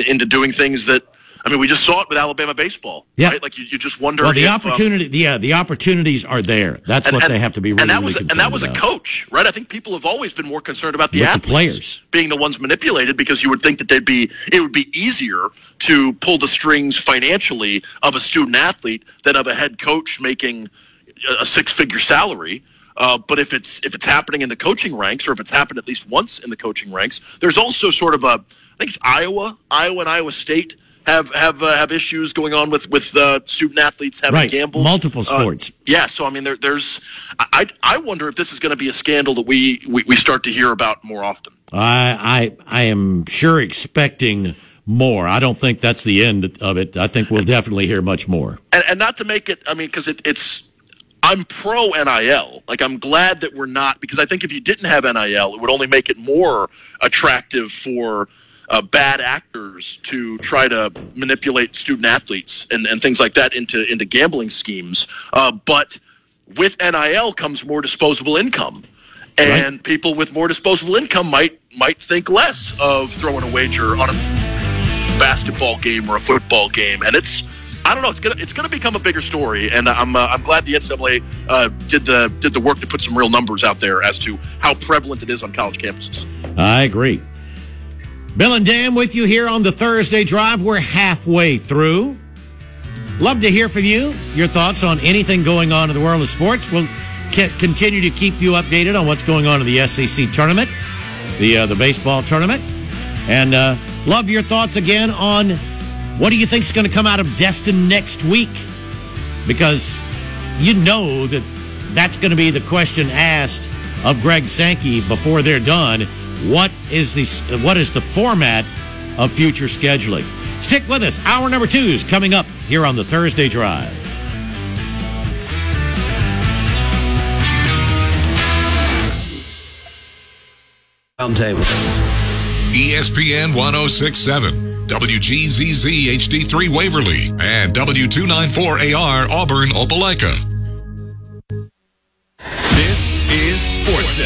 into doing things that I mean we just saw it with Alabama baseball Yeah. right like you, you just wonder well, the if, um, opportunity, yeah, the opportunities are there. That's what they have to be really, and that was concerned and that was about. a coach, right? I think people have always been more concerned about the the athletes players. being the ones manipulated because you would think that they'd be it would be easier to pull the strings financially of a student athlete than of a head coach making a six figure salary. Uh, but if it's if it's happening in the coaching ranks, or if it's happened at least once in the coaching ranks, there's also sort of a I think it's Iowa, Iowa and Iowa State have have uh, have issues going on with with uh, student athletes having Right, gambled multiple Uh, sports. yeah, so I mean, there, there's I I wonder if this is going to be a scandal that we, we we start to hear about more often. I, I I am sure expecting more. I don't think that's the end of it. I think we'll definitely hear much more. And, and not to make it, I mean, because it, it's I'm pro NIL. Like I'm glad that we're not because I think if you didn't have NIL, it would only make it more attractive for uh, bad actors to try to manipulate student athletes and, and things like that into into gambling schemes. Uh, but with NIL comes more disposable income, and right. people with more disposable income might might think less of throwing a wager on a basketball game or a football game, and it's I don't know. It's gonna it's gonna become a bigger story, and I'm uh, I'm glad the NCAA uh, did the did the work to put some real numbers out there as to how prevalent it is on college campuses. I agree. Bill and Dan with you here on the Thursday Drive. We're halfway through. Love to hear from you. Your thoughts on anything going on in the world of sports. We'll continue to keep you updated on what's going on in the SEC tournament, the uh, the baseball tournament, and uh, love your thoughts again on what do you think is going to come out of Destin next week? Because you know that that's going to be the question asked of Greg Sankey before they're done. What is the what is the format of future scheduling? Stick with us. Hour number two is coming up here on the Thursday Drive. Roundtable. ESPN 1067. WGZZ HD3 Waverly, and W294AR Auburn Opelika. This is Sports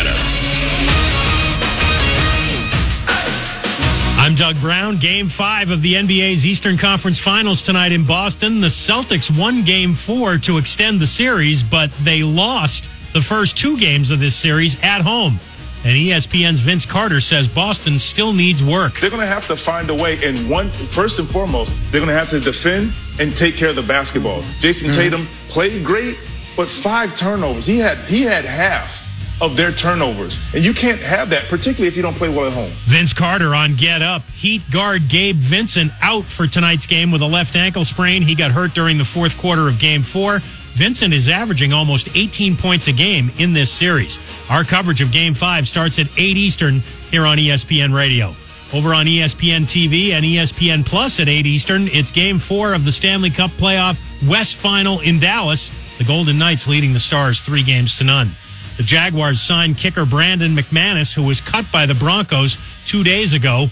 I'm Doug Brown. Game five of the NBA's Eastern Conference Finals tonight in Boston. The Celtics won game four to extend the series, but they lost the first two games of this series at home. And ESPN's Vince Carter says Boston still needs work. They're going to have to find a way. And one, first and foremost, they're going to have to defend and take care of the basketball. Jason mm-hmm. Tatum played great, but five turnovers. He had he had half of their turnovers. And you can't have that, particularly if you don't play well at home. Vince Carter on Get Up. Heat guard Gabe Vincent out for tonight's game with a left ankle sprain. He got hurt during the fourth quarter of game four. Vincent is averaging almost 18 points a game in this series. Our coverage of Game 5 starts at 8 Eastern here on ESPN Radio. Over on ESPN TV and ESPN Plus at 8 Eastern, it's Game 4 of the Stanley Cup Playoff West Final in Dallas. The Golden Knights leading the Stars three games to none. The Jaguars signed kicker Brandon McManus, who was cut by the Broncos two days ago.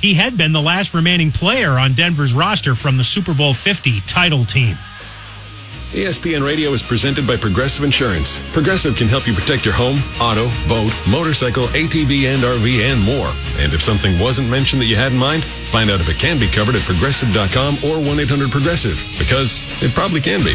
He had been the last remaining player on Denver's roster from the Super Bowl 50 title team. ESPN Radio is presented by Progressive Insurance. Progressive can help you protect your home, auto, boat, motorcycle, ATV, and RV, and more. And if something wasn't mentioned that you had in mind, find out if it can be covered at progressive.com or 1 800 Progressive, because it probably can be.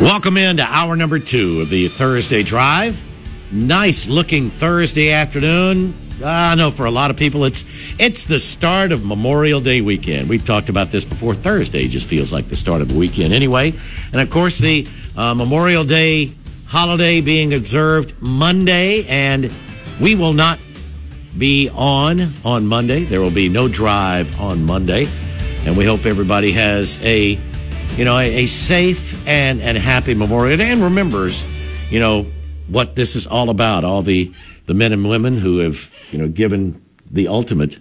Welcome into hour number two of the Thursday Drive. Nice looking Thursday afternoon I know for a lot of people, it's it's the start of Memorial Day weekend. We've talked about this before. Thursday just feels like the start of the weekend anyway, and of course the uh, Memorial Day holiday being observed Monday, and we will not be on on Monday. There will be no drive on Monday, and we hope everybody has a you know a, a safe and and happy Memorial Day and remembers you know what this is all about. All the the men and women who have you know given the ultimate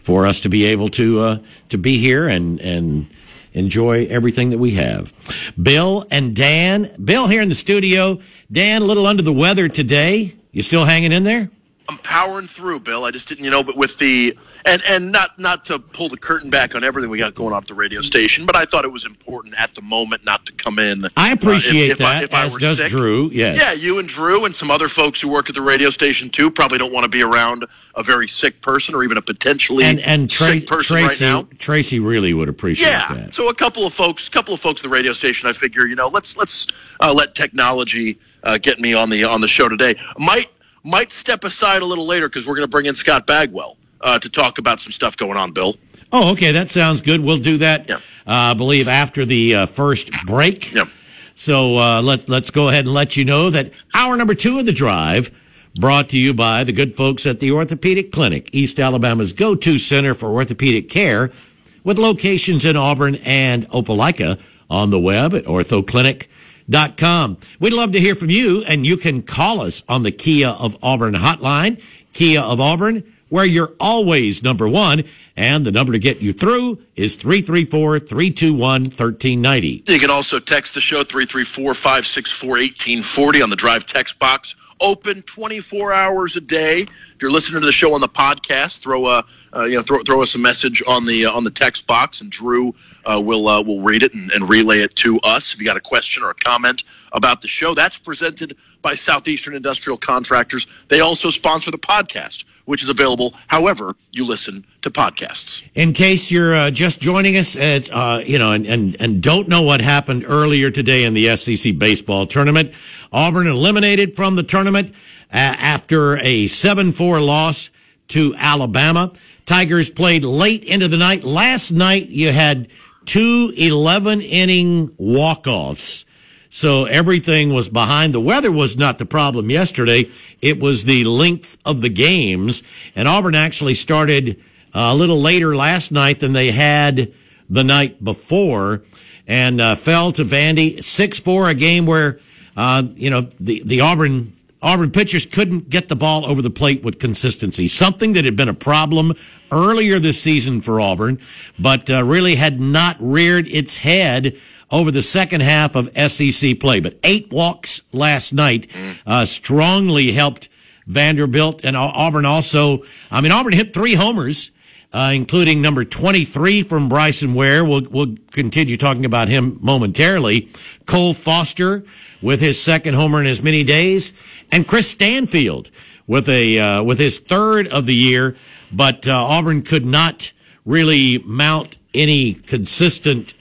for us to be able to uh, to be here and and enjoy everything that we have. Bill and Dan, Bill here in the studio. Dan, a little under the weather today. You still hanging in there? I'm powering through, Bill. I just didn't, you know, but with the and and not not to pull the curtain back on everything we got going at the radio station, but I thought it was important at the moment not to come in. I appreciate uh, if, that. I, if as does sick. Drew. Yes. Yeah, you and Drew and some other folks who work at the radio station too probably don't want to be around a very sick person or even a potentially and, and Tra- sick person Tracy, right now. Tracy really would appreciate yeah, that. So a couple of folks, a couple of folks at the radio station, I figure, you know, let's let's uh, let technology uh, get me on the on the show today. Might might step aside a little later because we're going to bring in Scott Bagwell uh, to talk about some stuff going on, Bill. Oh, okay. That sounds good. We'll do that. Yeah. uh, I believe, after the uh, first break. Yep. So uh, let, let's go ahead and let you know that hour number two of the drive brought to you by the good folks at the Orthopedic Clinic, East Alabama's go to center for orthopedic care, with locations in Auburn and Opelika on the web at orthoclinic.com. We'd love to hear from you, and you can call us on the Kia of Auburn hotline, Kia of Auburn, where you're always number one. And the number to get you through is 334 321 1390. You can also text the show 334 564 1840 on the drive text box. Open 24 hours a day. If you're listening to the show on the podcast, throw a uh, you know throw, throw us a message on the uh, on the text box, and Drew uh, will uh, will read it and, and relay it to us. If you got a question or a comment about the show, that's presented by Southeastern Industrial Contractors. They also sponsor the podcast, which is available however you listen to podcasts. In case you're uh, just joining us, it's, uh, you know, and, and, and don't know what happened earlier today in the SEC baseball tournament, Auburn eliminated from the tournament uh, after a 7-4 loss to Alabama. Tigers played late into the night. Last night you had two 11 inning walk-offs. So everything was behind. The weather was not the problem yesterday. It was the length of the games. And Auburn actually started a little later last night than they had the night before and uh, fell to Vandy 6-4, a game where, uh, you know, the, the Auburn Auburn pitchers couldn't get the ball over the plate with consistency, something that had been a problem earlier this season for Auburn, but uh, really had not reared its head over the second half of SEC play. But eight walks last night uh, strongly helped Vanderbilt and Auburn also. I mean, Auburn hit three homers. Uh, including number 23 from Bryson Ware. We'll, we'll continue talking about him momentarily. Cole Foster with his second homer in as many days, and Chris Stanfield with a uh, with his third of the year. But uh, Auburn could not really mount any consistent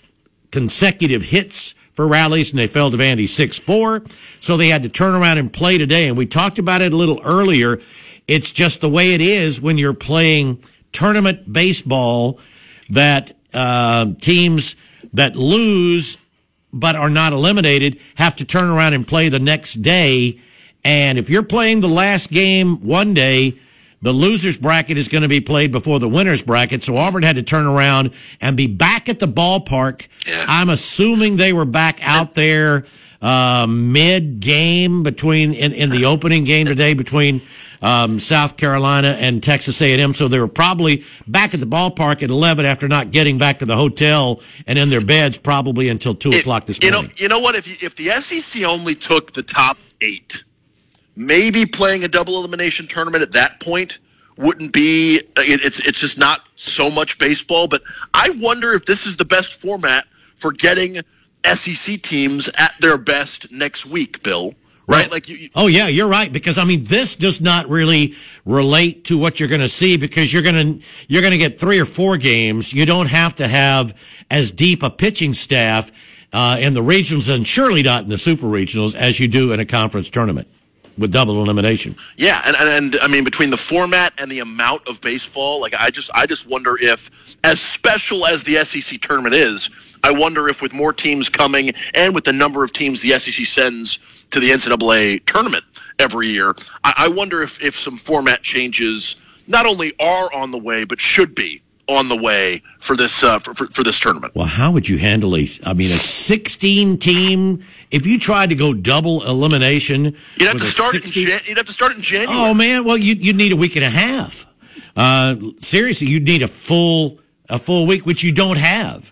consecutive hits for rallies, and they fell to Vandy 6-4. So they had to turn around and play today. And we talked about it a little earlier. It's just the way it is when you're playing tournament baseball that uh, teams that lose but are not eliminated have to turn around and play the next day. And if you're playing the last game one day, the losers bracket is going to be played before the winners bracket. So Auburn had to turn around and be back at the ballpark. Yeah. I'm assuming they were back out there uh, mid game between in, in the opening game today between um, South Carolina and Texas A&M. So they were probably back at the ballpark at 11 after not getting back to the hotel and in their beds probably until two It- o'clock this you morning. know, you know what? If you, if the SEC only took the top eight, maybe playing a double elimination tournament at that point wouldn't be. It, it's it's just not so much baseball. But I wonder if this is the best format for getting SEC teams at their best next week. Bill, right? Like you, you- Oh yeah, you're right because I mean this does not really relate to what you're going to see because you're going to you're going to get three or four games. You don't have to have as deep a pitching staff uh, in the regionals and surely not in the super regionals as you do in a conference tournament with double elimination. Yeah, and, and and I mean between the format and the amount of baseball, like I just I just wonder if as special as the SEC tournament is, I wonder if with more teams coming and with the number of teams the SEC sends to the NCAA tournament every year, I, I wonder if if some format changes not only are on the way but should be on the way for this uh, for, for, for this tournament. Well, how would you handle a? I mean, a 16 team. If you tried to go double elimination, You'd have to start it in Jan- you'd have to start in January. Oh man, well you you'd need a week and a half. Uh, seriously, you'd need a full a full week, which you don't have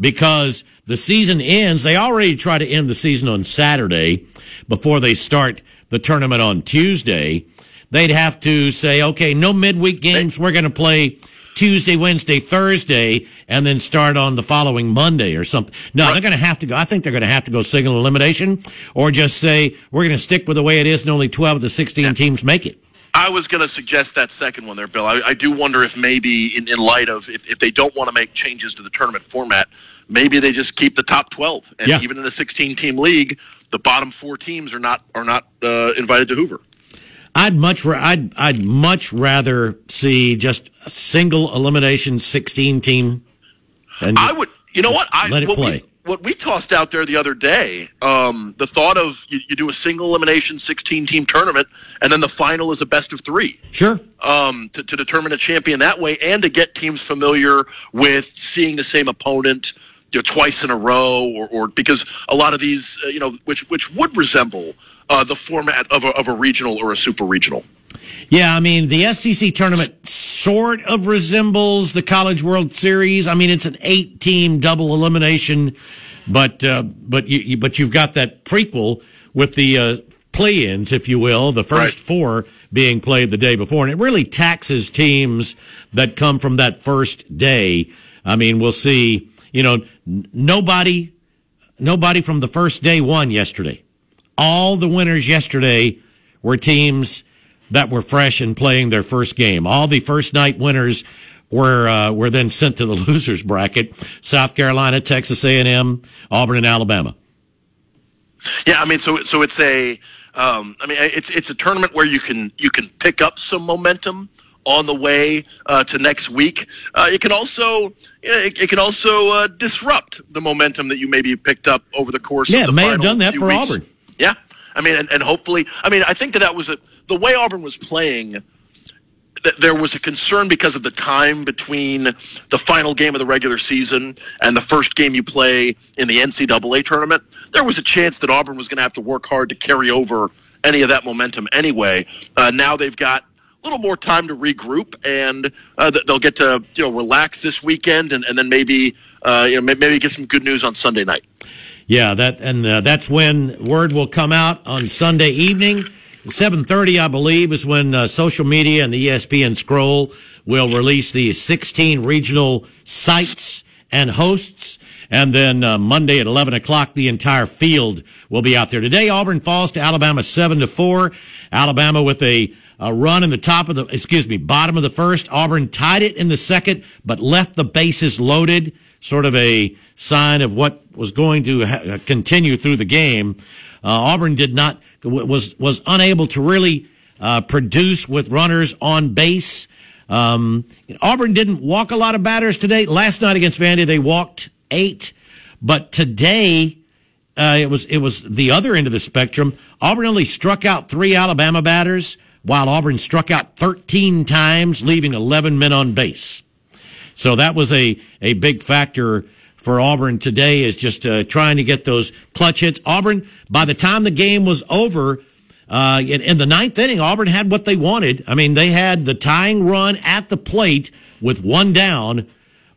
because the season ends. They already try to end the season on Saturday before they start the tournament on Tuesday. They'd have to say, okay, no midweek games. We're going to play Tuesday, Wednesday, Thursday, and then start on the following Monday or something. No, they're going to have to go. I think they're going to have to go single elimination or just say we're going to stick with the way it is and only 12 of the 16 teams make it. I was going to suggest that second one there, Bill. I, I do wonder if maybe, in, in light of if, if they don't want to make changes to the tournament format, maybe they just keep the top twelve. And Yeah. even in a sixteen-team league, the bottom four teams are not are not uh, invited to Hoover. I'd much ra- I'd I'd much rather see just a single elimination 16 team. And I would You know what? I Let it play. What we tossed out there the other day, um, the thought of you, you do a single elimination 16 team tournament, and then the final is a best of three Sure. um, to, to determine a champion that way, and to get teams familiar with seeing the same opponent. You know, twice in a row, or, or because a lot of these, uh, you know, which which would resemble uh, the format of a, of a regional or a super regional. Yeah, I mean, the SEC tournament sort of resembles the College World Series. I mean, it's an eight team double elimination, but, uh, but you, but you've got that prequel with the, uh, play-ins, if you will, the first Right. four being played the day before. And it really taxes teams that come from that first day. I mean, we'll see, you know, n- nobody, nobody from the first day won yesterday. All the winners yesterday were teams that were fresh and playing their first game. All the first night winners were uh, were then sent to the losers bracket: South Carolina, Texas A&M, Auburn, and Alabama. Yeah, I mean, so so it's a, um, I mean, it's it's a tournament where you can you can pick up some momentum on the way uh, to next week. Uh, it can also it, it can also uh, disrupt the momentum that you maybe picked up over the course. Yeah, of the may have done that for weeks. Auburn. Yeah, I mean, and, and hopefully, I mean, I think that that was a the way Auburn was playing. th- There was a concern because of the time between the final game of the regular season and the first game you play in the NCAA tournament. There was a chance that Auburn was going to have to work hard to carry over any of that momentum anyway. Uh, now they've got a little more time to regroup, and uh, th- they'll get to you know relax this weekend, and, and then maybe uh, you know maybe get some good news on Sunday night. Yeah, that and uh, that's when word will come out on Sunday evening. 7:30 I believe is when uh, social media and the ESPN scroll will release the 16 regional sites and hosts and then uh, Monday at 11 o'clock the entire field will be out there. Today Auburn falls to Alabama 7 to 4. Alabama with a a run in the top of the, excuse me, bottom of the first. Auburn tied it in the second, but left the bases loaded. Sort of a sign of what was going to ha- continue through the game. Uh, Auburn did not, was, was unable to really, uh, produce with runners on base. Um, Auburn didn't walk a lot of batters today. Last night against Vandy, they walked eight, but today, uh, it was it was the other end of the spectrum. Auburn only struck out three Alabama batters, while Auburn struck out 13 times, leaving 11 men on base. So that was a a big factor for Auburn today. Is just uh, trying to get those clutch hits. Auburn, by the time the game was over. Uh, in, in the ninth inning, Auburn had what they wanted. I mean, they had the tying run at the plate with one down,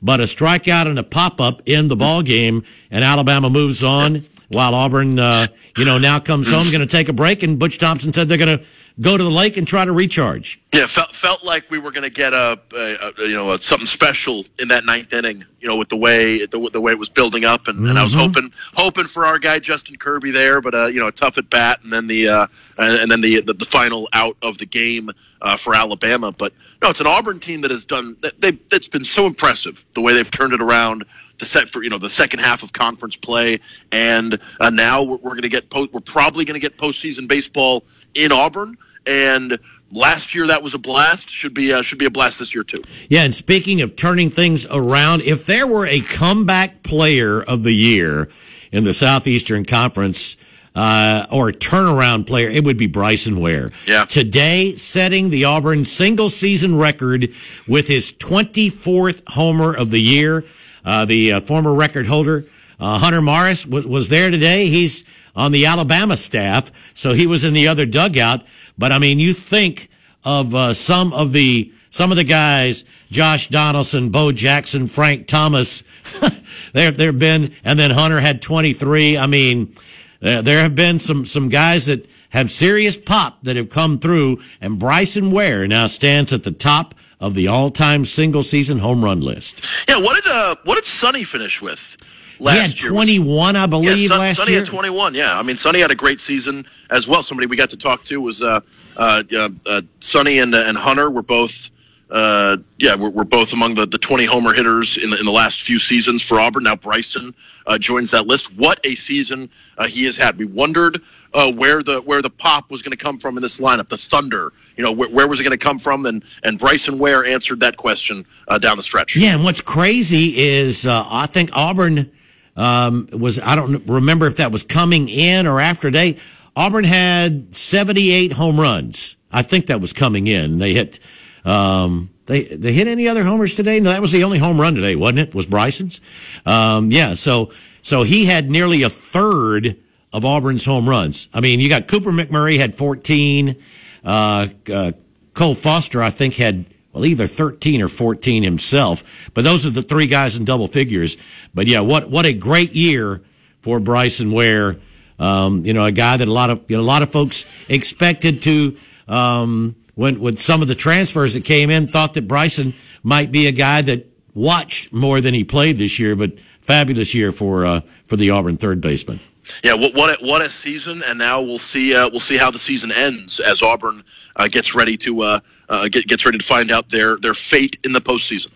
but a strikeout and a pop up in the ball game, and Alabama moves on while Auburn, uh, you know, now comes home, going to take a break, and Butch Thompson said they're going to go to the lake and try to recharge. Yeah, felt felt like we were going to get a, a, a you know a, something special in that ninth inning. You know, with the way the, the way it was building up, and, and I was hoping hoping for our guy Justin Kirby there, but uh, you know, a tough at bat, and then the uh, and, and then the, the the final out of the game uh, for Alabama. But no, it's an Auburn team that has done. They that's been so impressive the way they've turned it around. The set for you know the second half of conference play, and uh, now we're, we're going to get po- we're probably going to get postseason baseball in Auburn. And last year that was a blast. Should be uh, should be a blast this year too. Yeah, and speaking of turning things around, if there were a comeback player of the year in the Southeastern Conference, uh, or a turnaround player, it would be Bryson Ware. Yeah. Today, setting the Auburn single season record with his 24th homer of the year. Uh, the uh, former record holder, uh, Hunter Morris, was, was there today. He's on the Alabama staff, so he was in the other dugout. But I mean, you think of uh, some of the some of the guys, Josh Donaldson, Bo Jackson, Frank Thomas. there, there have been, and then Hunter had 23. I mean, there, there have been some some guys that have serious pop that have come through, and Bryson Ware now stands at the top of the all-time single season home run list. Yeah, what did uh what did Sonny finish with last year? 21, I believe, yeah, Son- last Sonny year. had 21. Yeah, I mean Sonny had a great season as well. Somebody we got to talk to was uh uh, uh, uh Sonny and uh, and Hunter were both uh, yeah, we're, we're both among the, the 20 homer hitters in the, in the last few seasons for Auburn. Now Bryson uh, joins that list. What a season uh, he has had. We wondered uh, where the where the pop was going to come from in this lineup, the thunder. You know, where, where was it going to come from? And and Bryson Ware answered that question uh, down the stretch. Yeah, and what's crazy is uh, I think Auburn um, was I don't remember if that was coming in or after day. Auburn had 78 home runs. I think that was coming in. They hit um, they they hit any other homers today? No, that was the only home run today, wasn't it? Was Bryson's? Um, yeah. So so he had nearly a third of Auburn's home runs. I mean, you got Cooper McMurray had 14. Uh, uh, Cole Foster, I think, had well either 13 or 14 himself. But those are the three guys in double figures. But yeah, what what a great year for Bryson Ware. Um, you know, a guy that a lot of you know, a lot of folks expected to. Um, when with some of the transfers that came in, thought that Bryson might be a guy that watched more than he played this year, but fabulous year for uh, for the Auburn third baseman. Yeah, what what a, what a season, and now we'll see uh, we'll see how the season ends as Auburn uh, gets ready to uh, uh get, gets ready to find out their their fate in the postseason.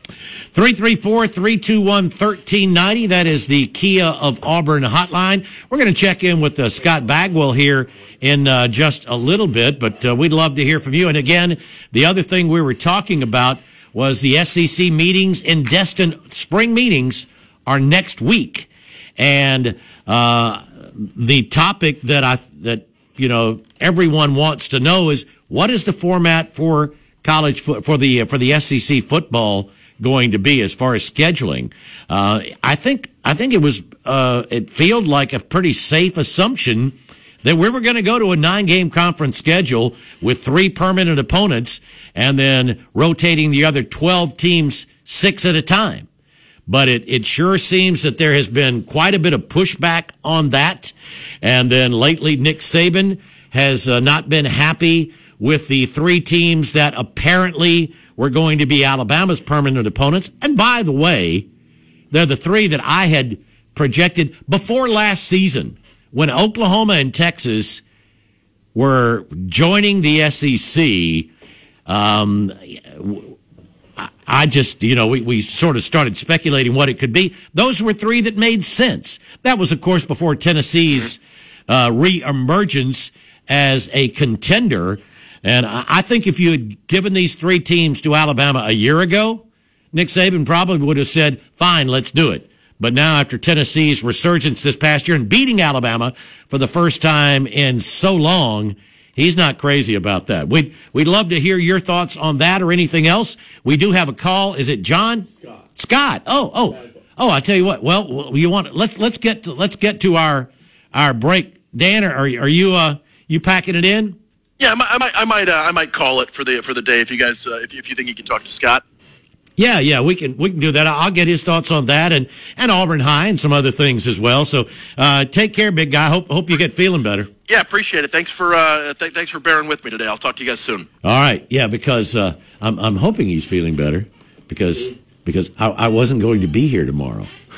334-321-1390. That is the Kia of Auburn hotline. We're going to check in with uh, Scott Bagwell here in uh, just a little bit, but we'd love to hear from you. And again, the other thing we were talking about was the SEC meetings in Destin. Spring meetings are next week, and the topic that I that you know everyone wants to know is what is the format for college fo- for the for the SEC football going to be as far as scheduling? Uh, I think I think it was uh, it felt like a pretty safe assumption that we were going to go to a nine game conference schedule with three permanent opponents and then rotating the other 12 teams six at a time but it, it sure seems that there has been quite a bit of pushback on that. And then lately, Nick Saban has uh, not been happy with the three teams that apparently were going to be Alabama's permanent opponents. And by the way, they're the three that I had projected before last season when Oklahoma and Texas were joining the SEC. Um, I just, you know, we, we sort of started speculating what it could be. Those were three that made sense. That was, of course, before Tennessee's uh, reemergence as a contender. And I think if you had given these three teams to Alabama a year ago, Nick Saban probably would have said, fine, let's do it. But now, after Tennessee's resurgence this past year and beating Alabama for the first time in so long, He's not crazy about that. We'd, we'd love to hear your thoughts on that or anything else. We do have a call. Is it John? Scott. Scott. Oh, oh, oh, I tell you what. Well, you want, let's, let's get to, let's get to our, our break. Dan, are, are you, uh, you packing it in? Yeah, I might, I might, I might, uh, I might call it for the for the day if you guys, uh, if, if you think you can talk to Scott. Yeah, yeah, we can we can do that. I'll get his thoughts on that and and Auburn High and some other things as well. So uh, take care, big guy. Hope hope you get feeling better. Yeah, appreciate it. Thanks for uh, th- thanks for bearing with me today. I'll talk to you guys soon. All right, yeah, because uh, I'm I'm hoping he's feeling better because because I, I wasn't going to be here tomorrow.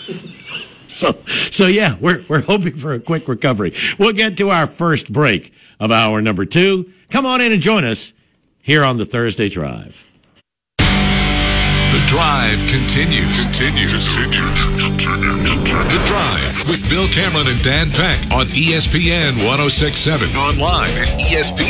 so so yeah, we're we're hoping for a quick recovery. We'll get to our first break of hour number two. Come on in and join us here on the Thursday Drive. The drive continues. Continues. Continues. The drive with Bill Cameron and Dan Peck on ESPN 1067. Online at ESPNAU.com.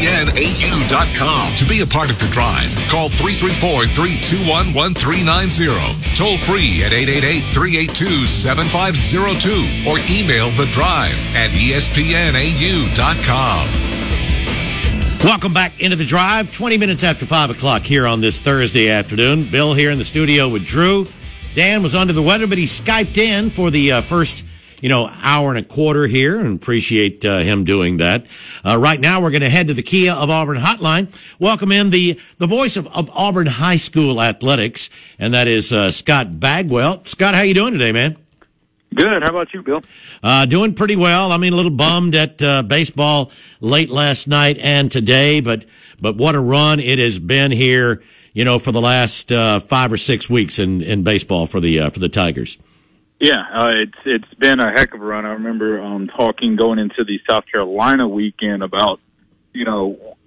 To be a part of the drive, call 334 321 1390. Toll free at 888 382 7502 or email the drive at ESPNAU.com. Welcome back into the drive. 20 minutes after 5 o'clock here on this Thursday afternoon. Bill here in the studio with Drew. Dan was under the weather, but he Skyped in for the uh, first, you know, hour and a quarter here and appreciate uh, him doing that. Uh, right now, we're going to head to the Kia of Auburn hotline. Welcome in the, the voice of, of Auburn High School athletics, and that is uh, Scott Bagwell. Scott, how you doing today, man? Good. How about you, Bill? Uh, doing pretty well. I mean, a little bummed at uh, baseball late last night and today, but but what a run it has been here. You know, for the last uh, five or six weeks in, in baseball for the uh, for the Tigers. Yeah, uh, it's it's been a heck of a run. I remember um, talking going into the South Carolina weekend about you know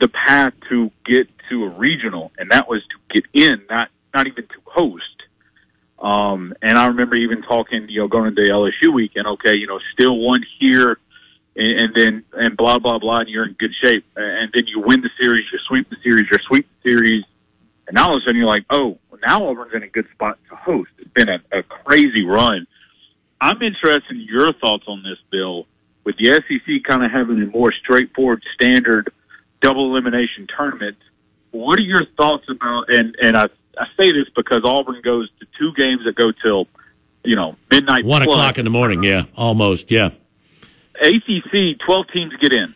the path to get to a regional, and that was to get in, not not even to host. Um, and I remember even talking, you know, going into the LSU weekend. Okay, you know, still one here, and, and then and blah blah blah, and you're in good shape. And then you win the series, you sweep the series, you sweep the series, and now all of a sudden you're like, oh, now Auburn's in a good spot to host. It's been a, a crazy run. I'm interested in your thoughts on this, Bill. With the SEC kind of having a more straightforward, standard double elimination tournament, what are your thoughts about? And and I I say this because Auburn goes to two games that go till you know midnight, One plus. o'clock in the morning. Yeah, almost. Yeah. ACC, 12 teams get in,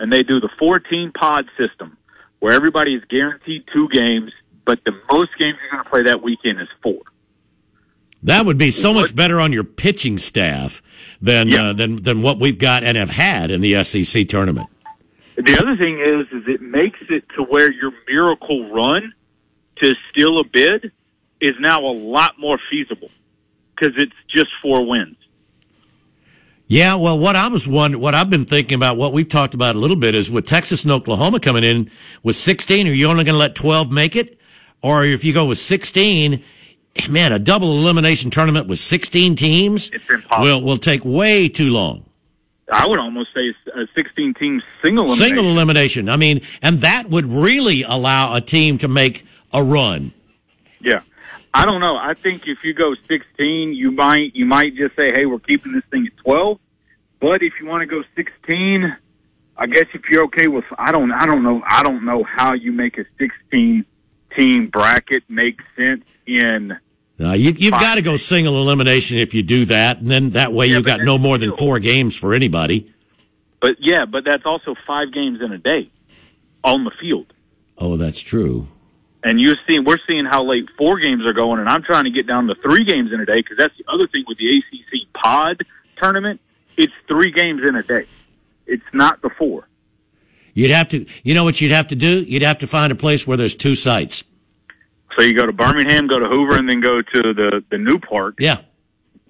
and they do the 14 pod system where everybody is guaranteed two games, but the most games you're going to play that weekend is four. That would be so much better on your pitching staff than Yeah. uh, than than what we've got and have had in the SEC tournament. The other thing is, is it makes it to where your miracle run to steal a bid is now a lot more feasible because it's just four wins. Yeah, well, what I was wondering, what I've been thinking about, what we've talked about a little bit is with Texas and Oklahoma coming in with 16, are you only going to let 12 make it? Or if you go with 16, man, a double elimination tournament with 16 teams will, will take way too long. I would almost say a 16 team single elimination. Single elimination. I mean, and that would really allow a team to make a run. Yeah. I don't know. I think if you go 16, you might you might just say, "Hey, we're keeping this thing at 12." But if you want to go 16, I guess if you're okay with I don't I don't know I don't know how you make a 16 team bracket make sense in Uh, you, you've got to go single elimination if you do that, and then that way Yeah, you've got no more than four games for anybody. But yeah, but that's also 5 games in a day on the field. Oh, that's true. And you're seeing we're seeing how late four games are going and I'm trying to get down to 3 games in a day cuz that's the other thing with the ACC pod tournament, it's 3 games in a day. It's not the 4. You'd have to, you know what you'd have to do? You'd have to find a place where there's two sites. So you go to Birmingham, go to Hoover, and then go to the the new park. Yeah,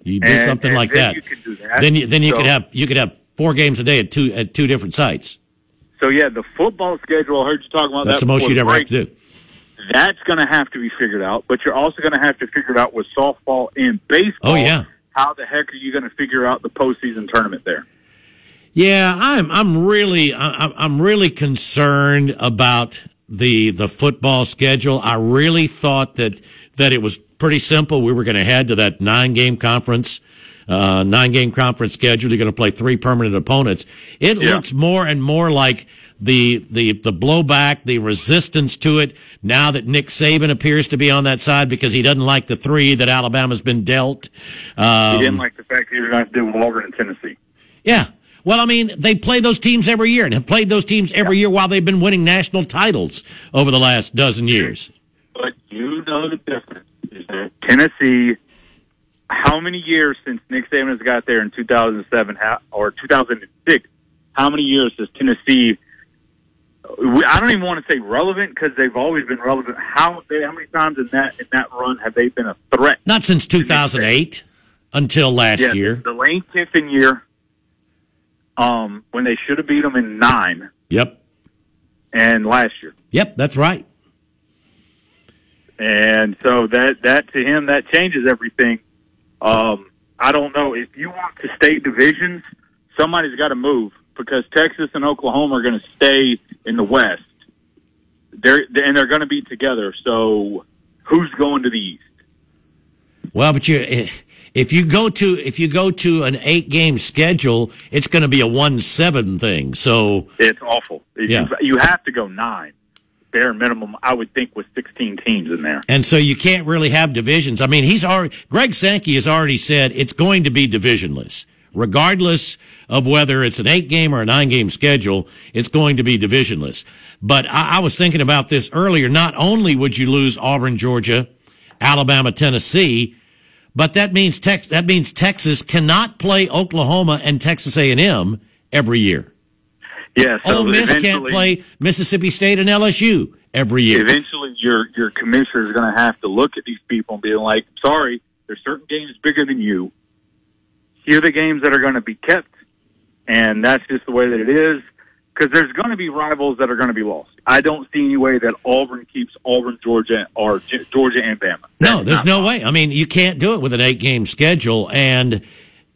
you do And- something and like that. You could do that. Then you, then you So- could have you could have four games a day at two at two different sites. So yeah, the football schedule. I heard you talking about That's that. the most you'd ever break. have to do. That's going to have to be figured out. But you're also going to have to figure it out with softball and baseball. Oh, yeah. How the heck are you going to figure out the postseason tournament there? Yeah, I'm I'm really I'm I'm really concerned about the the football schedule. I really thought that that it was pretty simple. We were going to head to that nine game conference, uh, nine game conference schedule. You're going to play three permanent opponents. It Yeah. looks more and more like the the the blowback, the resistance to it. Now that Nick Saban appears to be on that side because he doesn't like the three that Alabama's been dealt. Um, You didn't like the fact that you're going to with Auburn and Tennessee. yeah. Well, I mean, they play those teams every year and have played those teams every year while they've been winning national titles over the last dozen years. But you know the difference is that Tennessee. How many years since Nick Saban has got there in 2007 or 2006? How many years has Tennessee? I don't even want to say relevant because they've always been relevant. How they, how many times in that in that run have they been a threat? Not since 2008 until last Yeah, year. the Lane Kiffin year, um, when they should have beat them in nine, Yep. and last year. Yep, that's right. And so that that to him that changes everything. Um, I don't know if you want to stay divisions, somebody's got to move because Texas and Oklahoma are going to stay in the West. They're and they're going to be together. So who's going to the East? Well, but you eh, if you go to if you go to an 8 game schedule, it's going to be a 1-7 thing. So, It's awful. Yeah. you, you have to go nine, bare minimum. I would think with 16 teams in there. and so you can't really have divisions. I mean, he's already Greg Sankey has already said it's going to be divisionless. Regardless of whether it's an eight game or a nine game schedule, it's going to be divisionless. But I, I was thinking about this earlier. Not only would you lose Auburn, Georgia, Alabama, Tennessee, but that means Tex- that means Texas cannot play Oklahoma and Texas A&M every year. Yeah. So Ole Miss can't play Mississippi State and LSU every year. eventually your your commissioner is going to have to look at these people and be like, "Sorry, there's certain games bigger than you. Here are the games that are going to be kept, and that's just the way that it is." because there's going to be rivals that are going to be lost. I don't see any way that Auburn keeps Auburn, Georgia, or G- Georgia and Bama. No, there's no way. I mean, you can't do it with an eight game schedule. And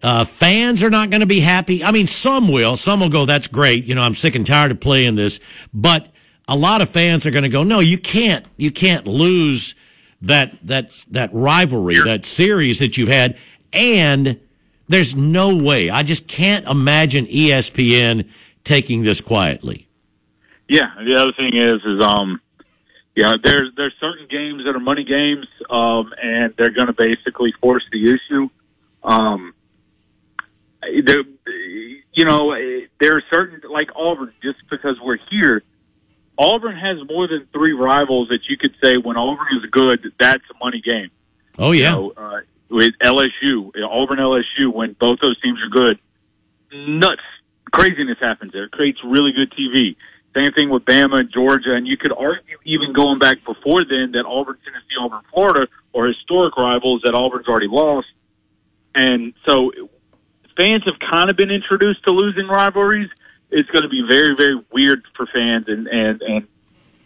uh, fans are not going to be happy. I mean, some will. Some will go, that's great. You know, I'm sick and tired of playing this. But a lot of fans are going to go, no, you can't. You can't lose that that that rivalry, that series that you've had. And there's no way. I just can't imagine ESPN taking this quietly. Yeah, the other thing is, is um, yeah, there's there's certain games that are money games, um, and they're going to basically force the issue. Um, there, you know, there are certain like Auburn, just because we're here. Auburn has more than three rivals that you could say when Auburn is good, that's a money game. Oh yeah. You know, uh, with LSU, Auburn LSU, when both those teams are good, nuts, craziness happens there. It creates really good TV. Same thing with Bama and Georgia, and you could argue even going back before then that Auburn, Tennessee, Auburn, Florida are historic rivals that Auburn's already lost. And so fans have kind of been introduced to losing rivalries. It's going to be very, very weird for fans and, and, and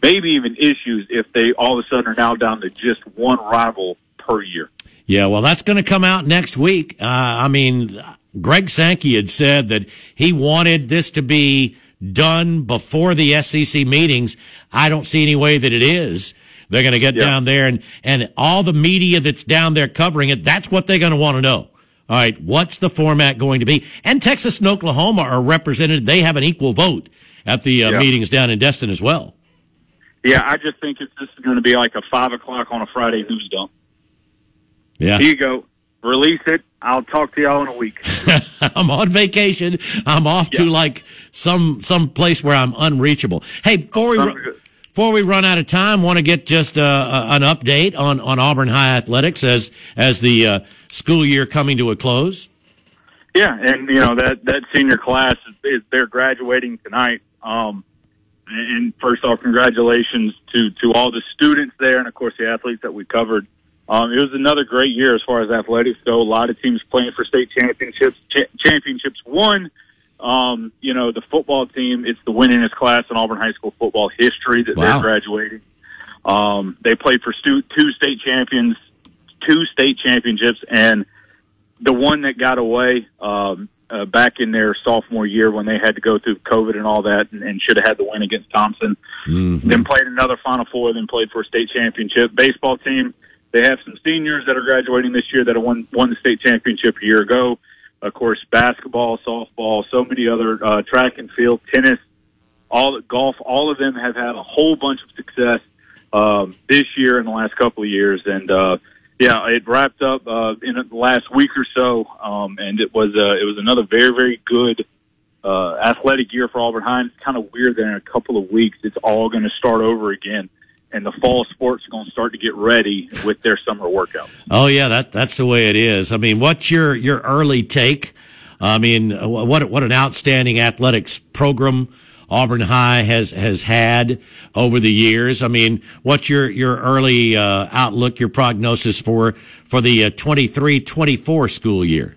maybe even issues if they all of a sudden are now down to just one rival per year. Yeah, well, that's going to come out next week. Uh, I mean, Greg Sankey had said that he wanted this to be done before the SEC meetings. I don't see any way that it is. They're going to get Yeah. down there and, and all the media that's down there covering it, that's what they're going to want to know. All right, what's the format going to be? And Texas and Oklahoma are represented. They have an equal vote at the uh, Yeah. meetings down in Destin as well. Yeah, I just think it's, this is going to be like a five o'clock on a Friday news dump. Yeah. Here you go. Release it. I'll talk to y'all in a week. I'm on vacation. I'm off to like some some place where I'm unreachable. Hey, before we ru- before we run out of time, want to get just uh, uh, an update on on Auburn High athletics as as the uh, school year coming to a close. Yeah, and you know that that senior class is, is they're graduating tonight. Um, and first off, congratulations to to all the students there, and of course the athletes that we covered. Um, it was another great year as far as athletics go. A lot of teams playing for state championships. Cha- championships won. Um, you know the football team. It's the winningest class in Auburn high school football history that Wow. they're graduating. Um, they played for stu- two state champions, two state championships, and the one that got away um, uh, back in their sophomore year when they had to go through COVID and all that, and, and should have had the win against Thompson. Then played another Final Four, then played for a state championship. Baseball team, they have some seniors that are graduating this year that have won won the state championship a year ago. Of course, basketball, softball, so many other uh, track and field, tennis, all golf. All of them have had a whole bunch of success um, this year and the last couple of years, and uh, yeah, it wrapped up uh, in the last week or so, um, and it was uh, it was another very very good uh, athletic year for Auburn Hines. Kind of weird that in a couple of weeks it's all going to start over again, and the fall sports are going to start to get ready with their summer workouts. Oh yeah, that that's the way it is. I mean, what's your your early take? I mean, what what an outstanding athletics program Auburn High has has had over the years. I mean, what's your your early uh, outlook, your prognosis for for the uh, 23-24 school year?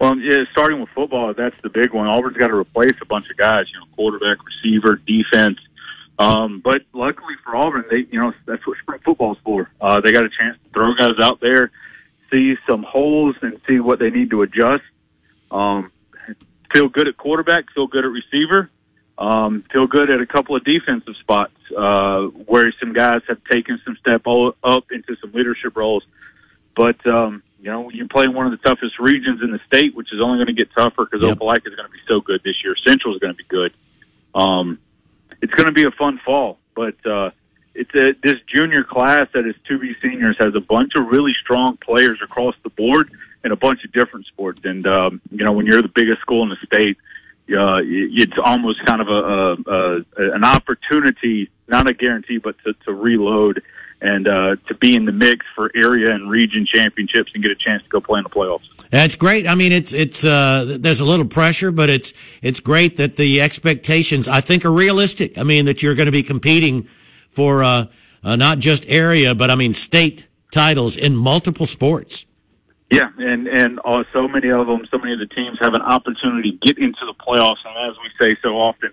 Well, yeah, starting with football, that's the big one. Auburn's got to replace a bunch of guys, you know, quarterback, receiver, defense. Um, but luckily for Auburn, they, you know, that's what spring football's for. Uh, they got a chance to throw guys out there, see some holes, and see what they need to adjust. Um, feel good at quarterback, feel good at receiver, um, feel good at a couple of defensive spots uh, where some guys have taken some step up into some leadership roles. But um, you know, you play in one of the toughest regions in the state, which is only going to get tougher because Yep. Opelika is going to be so good this year. Central is going to be good. Um, it's going to be a fun fall, but uh, it's a, this junior class that is to be seniors has a bunch of really strong players across the board in a bunch of different sports. And um, you know, when you're the biggest school in the state, uh, it's almost kind of a, a, a an opportunity, not a guarantee, but to, to reload and uh, to be in the mix for area and region championships and get a chance to go play in the playoffs. That's great. I mean, it's it's uh, there's a little pressure, but it's it's great that the expectations I think are realistic. I mean, that you're going to be competing for uh, uh, not just area, but I mean state titles in multiple sports. Yeah, and and uh, so many of them, so many of the teams have an opportunity to get into the playoffs. And as we say so often,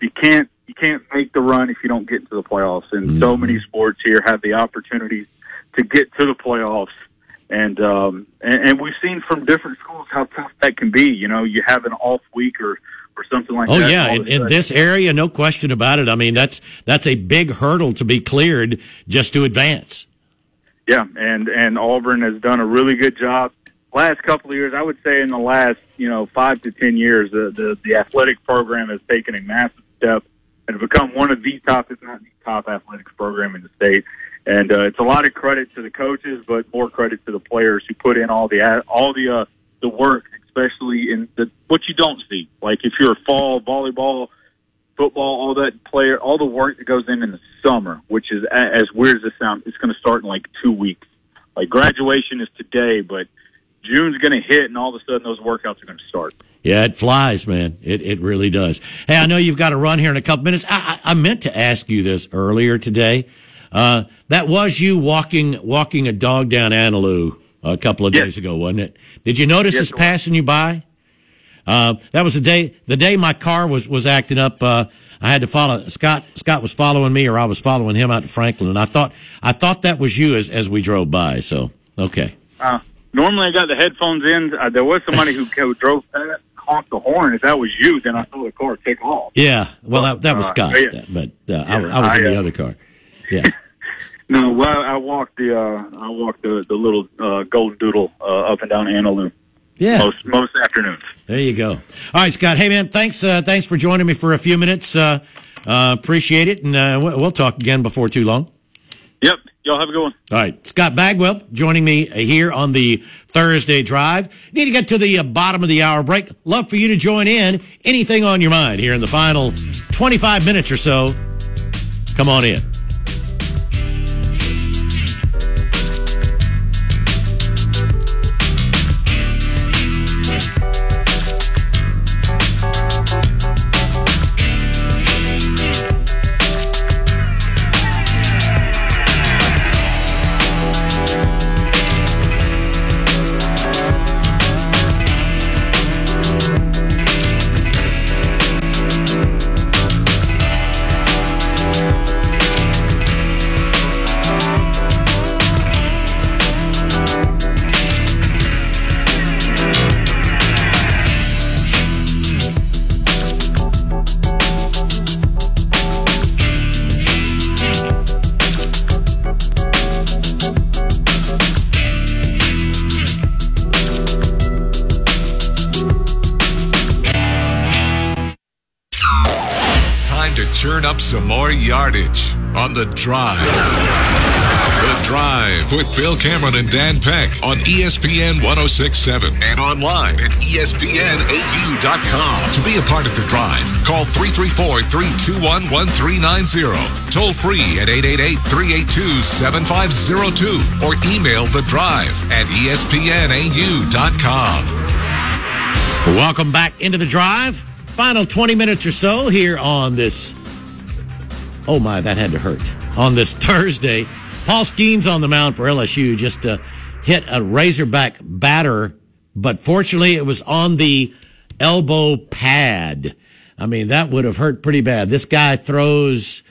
you can't you can't make the run if you don't get into the playoffs. And so many sports here have the opportunity to get to the playoffs. And, um, and and we've seen from different schools how tough that can be. You know, you have an off week or or something like Oh that. Oh yeah, in, in this area, no question about it. I mean, that's that's a big hurdle to be cleared just to advance. Yeah, and and Auburn has done a really good job. Last couple of years, I would say in the last you know five to ten years, the the, the athletic program has taken a massive step and become one of the top, if not the top, athletics program in the state. And uh, it's a lot of credit to the coaches, but more credit to the players who put in all the all the uh, the work, especially in the what you don't see. Like if you're a fall volleyball, football, all that player, all the work that goes in in the summer, which is as weird as it sounds, it's going to start in like two weeks. Like graduation is today, but June's going to hit, and all of a sudden those workouts are going to start. Yeah, it flies, man. It it really does. Hey, I know you've got to run here in a couple minutes. I, I, I meant to ask you this earlier today. Uh, that was you walking walking a dog down Annalue a couple of Yes. days ago, wasn't it? Did you notice Yes, us passing you by? Uh, that was the day the day my car was was acting up. Uh, I had to follow Scott. Scott was following me, or I was following him out to Franklin, and I thought I thought that was you as as we drove by. So okay. Uh, normally I got the headphones in. Uh, there was somebody who, who drove past, honked the horn. If that was you, then I saw the car take off. Yeah, well, that, that was Uh, Scott, yeah. but uh, I, I was in the uh, other car. Yeah. No, well, I walked the uh, I walked the the little uh, golden doodle uh, up and down Annalue Yeah, most most afternoons. there you go. All right, Scott. Hey, man, thanks. Uh, thanks for joining me for a few minutes. Uh, uh, appreciate it, and uh, we'll talk again before too long. Yep, y'all have a good one. All right, Scott Bagwell joining me here on the Thursday Drive. Need to get to the uh, bottom of the hour break. Love for you to join in. Anything on your mind here in the final 25 minutes or so? Come on in. Churn up some more yardage on the drive. The Drive with Bill Cameron and Dan Peck on ESPN 1067 and online at ESPNAU.com. To be a part of the drive, call 334 321 1390. Toll free at 888 382 7502 or email the drive at ESPNAU.com. Welcome back into the drive. Final 20 minutes or so here on this. Oh my, that had to hurt. On this Thursday, Paul Skenes on the mound for LSU just to hit a Razorback batter, but fortunately it was on the elbow pad. I mean, that would have hurt pretty bad. This guy throws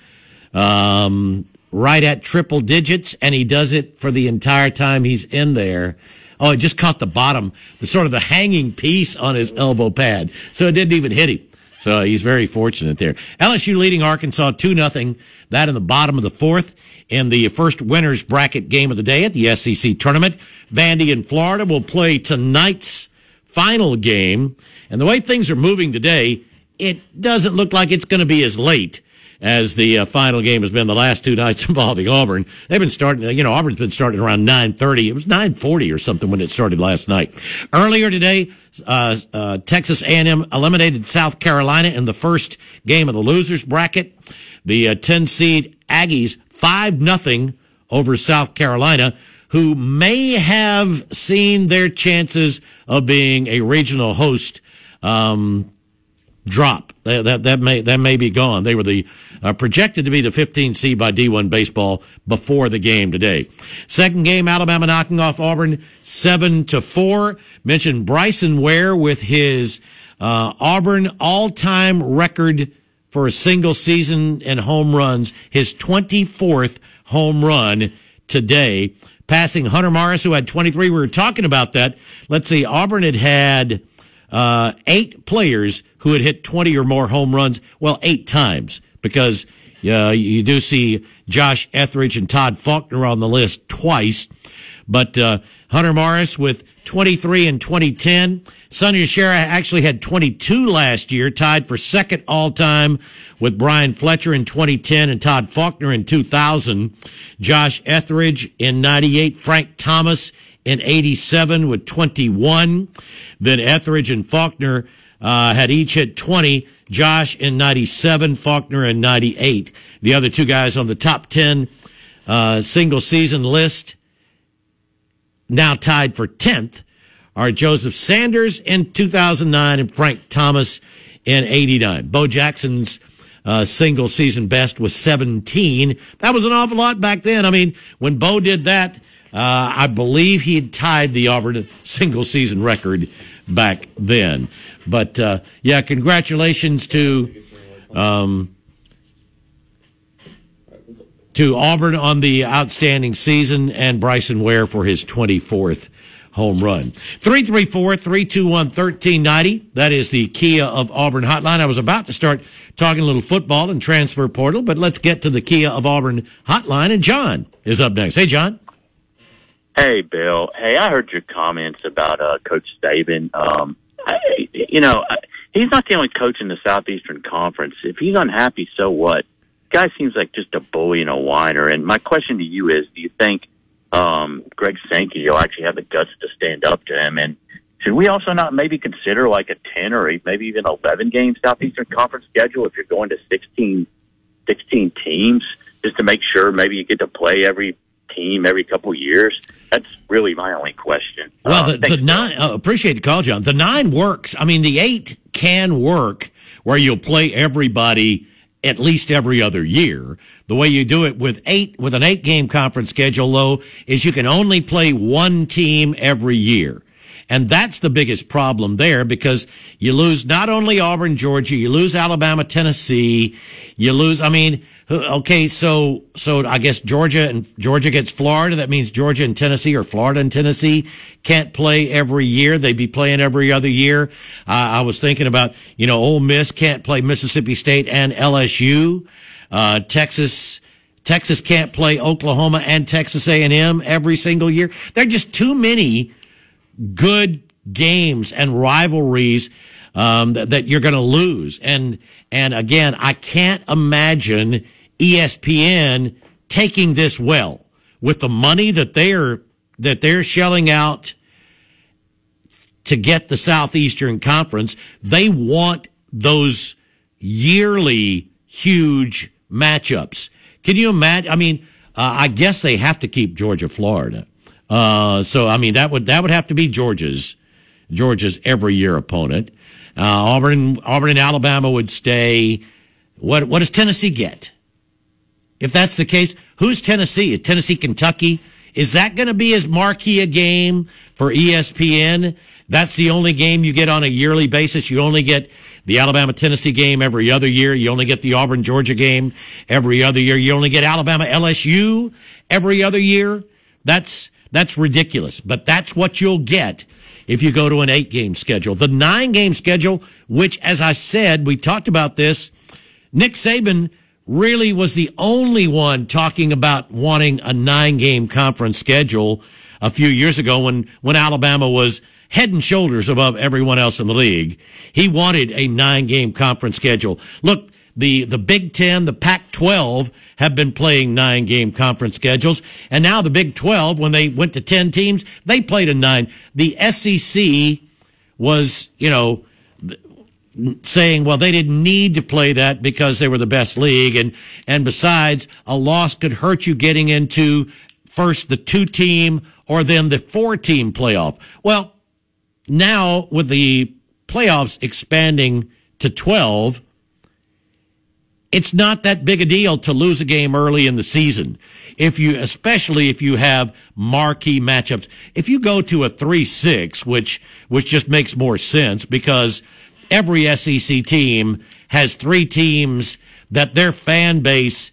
um, right at triple digits, and he does it for the entire time he's in there. Oh, it just caught the bottom, the sort of the hanging piece on his elbow pad, so it didn't even hit him. So he's very fortunate there. LSU leading Arkansas two nothing. That in the bottom of the fourth in the first winners bracket game of the day at the SEC tournament. Vandy and Florida will play tonight's final game. And the way things are moving today, it doesn't look like it's going to be as late as the uh, final game has been the last two nights involving Auburn. They've been starting, you know, Auburn's been starting around 9.30. It was 9.40 or something when it started last night. Earlier today, uh, uh, Texas A&M eliminated South Carolina in the first game of the losers bracket. The uh, 10 seed Aggies 5 nothing over South Carolina, who may have seen their chances of being a regional host um, drop. That, that that may that may be gone. They were the uh, projected to be the 15 seed by D1 baseball before the game today. Second game, Alabama knocking off Auburn seven to four. Mentioned Bryson Ware with his uh, Auburn all-time record for a single season in home runs, his 24th home run today, passing Hunter Morris, who had 23. We were talking about that. Let's see, Auburn had had uh, eight players who had hit 20 or more home runs. Well, eight times because uh, you do see Josh Etheridge and Todd Faulkner on the list twice. But uh, Hunter Morris with 23 in 2010. Sonny DiChiara actually had 22 last year, tied for second all time with Brian Fletcher in 2010 and Todd Faulkner in 2000. Josh Etheridge in 98. Frank Thomas in 87 with 21. Then Etheridge and Faulkner uh, had each hit 20. Josh in 97, Faulkner in 98. The other two guys on the top 10 uh, single season list, now tied for 10th, are Joseph Sanders in 2009 and Frank Thomas in 89. Bo Jackson's uh, single season best was 17. That was an awful lot back then. I mean, when Bo did that, uh, I believe he had tied the Auburn single season record back then. But uh, yeah, congratulations to um, to Auburn on the outstanding season and Bryson Ware for his 24th home run. 334-321-1390. That is the Kia of Auburn hotline. I was about to start talking a little football and transfer portal, but let's get to the Kia of Auburn hotline and John is up next. Hey, John. Hey, Bill. Hey, I heard your comments about uh, Coach Saban. Um, I, you know, I, he's not the only coach in the Southeastern Conference. If he's unhappy, so what? Guy seems like just a bully and a whiner. And my question to you is: Do you think um, Greg Sankey will actually have the guts to stand up to him? And should we also not maybe consider like a ten or maybe even eleven game Southeastern Conference schedule if you're going to 16, 16 teams, just to make sure maybe you get to play every team every couple years? That's really my only question. Well, Uh, the, the nine, uh, appreciate the call, John. The nine works. I mean, the eight can work where you'll play everybody at least every other year. The way you do it with eight, with an eight game conference schedule, though, is you can only play one team every year. And that's the biggest problem there because you lose not only Auburn, Georgia, you lose Alabama, Tennessee, you lose, I mean, okay, so, so I guess Georgia and Georgia gets Florida. That means Georgia and Tennessee or Florida and Tennessee can't play every year. They'd be playing every other year. Uh, I was thinking about, you know, Ole Miss can't play Mississippi State and LSU. Uh, Texas, Texas can't play Oklahoma and Texas A&M every single year. There are just too many good games and rivalries um, that, that you're going to lose. And and again, I can't imagine ESPN taking this well with the money that they're that they're shelling out to get the Southeastern Conference. They want those yearly huge matchups. Can you imagine? I mean, uh, I guess they have to keep Georgia, Florida. Uh, so I mean, that would that would have to be Georgia's Georgia's every year opponent. Uh, Auburn, Auburn, and Alabama would stay. What what does Tennessee get? If that's the case, who's Tennessee? Is Tennessee, Kentucky? Is that going to be as marquee a game for ESPN? That's the only game you get on a yearly basis. You only get the Alabama Tennessee game every other year. You only get the Auburn Georgia game every other year. You only get Alabama LSU every other year. That's that's ridiculous. But that's what you'll get if you go to an eight game schedule. The nine game schedule, which, as I said, we talked about this. Nick Saban really was the only one talking about wanting a nine game conference schedule a few years ago when, when Alabama was head and shoulders above everyone else in the league. He wanted a nine game conference schedule. Look, the, the Big Ten, the Pac 12 have been playing nine game conference schedules. And now the Big 12, when they went to 10 teams, they played a nine. The SEC was, you know, saying, well, they didn't need to play that because they were the best league. And, and besides, a loss could hurt you getting into first the two team or then the four team playoff. Well, now with the playoffs expanding to 12, it's not that big a deal to lose a game early in the season. If you, especially if you have marquee matchups, if you go to a 3-6, which, which just makes more sense because every SEC team has three teams that their fan base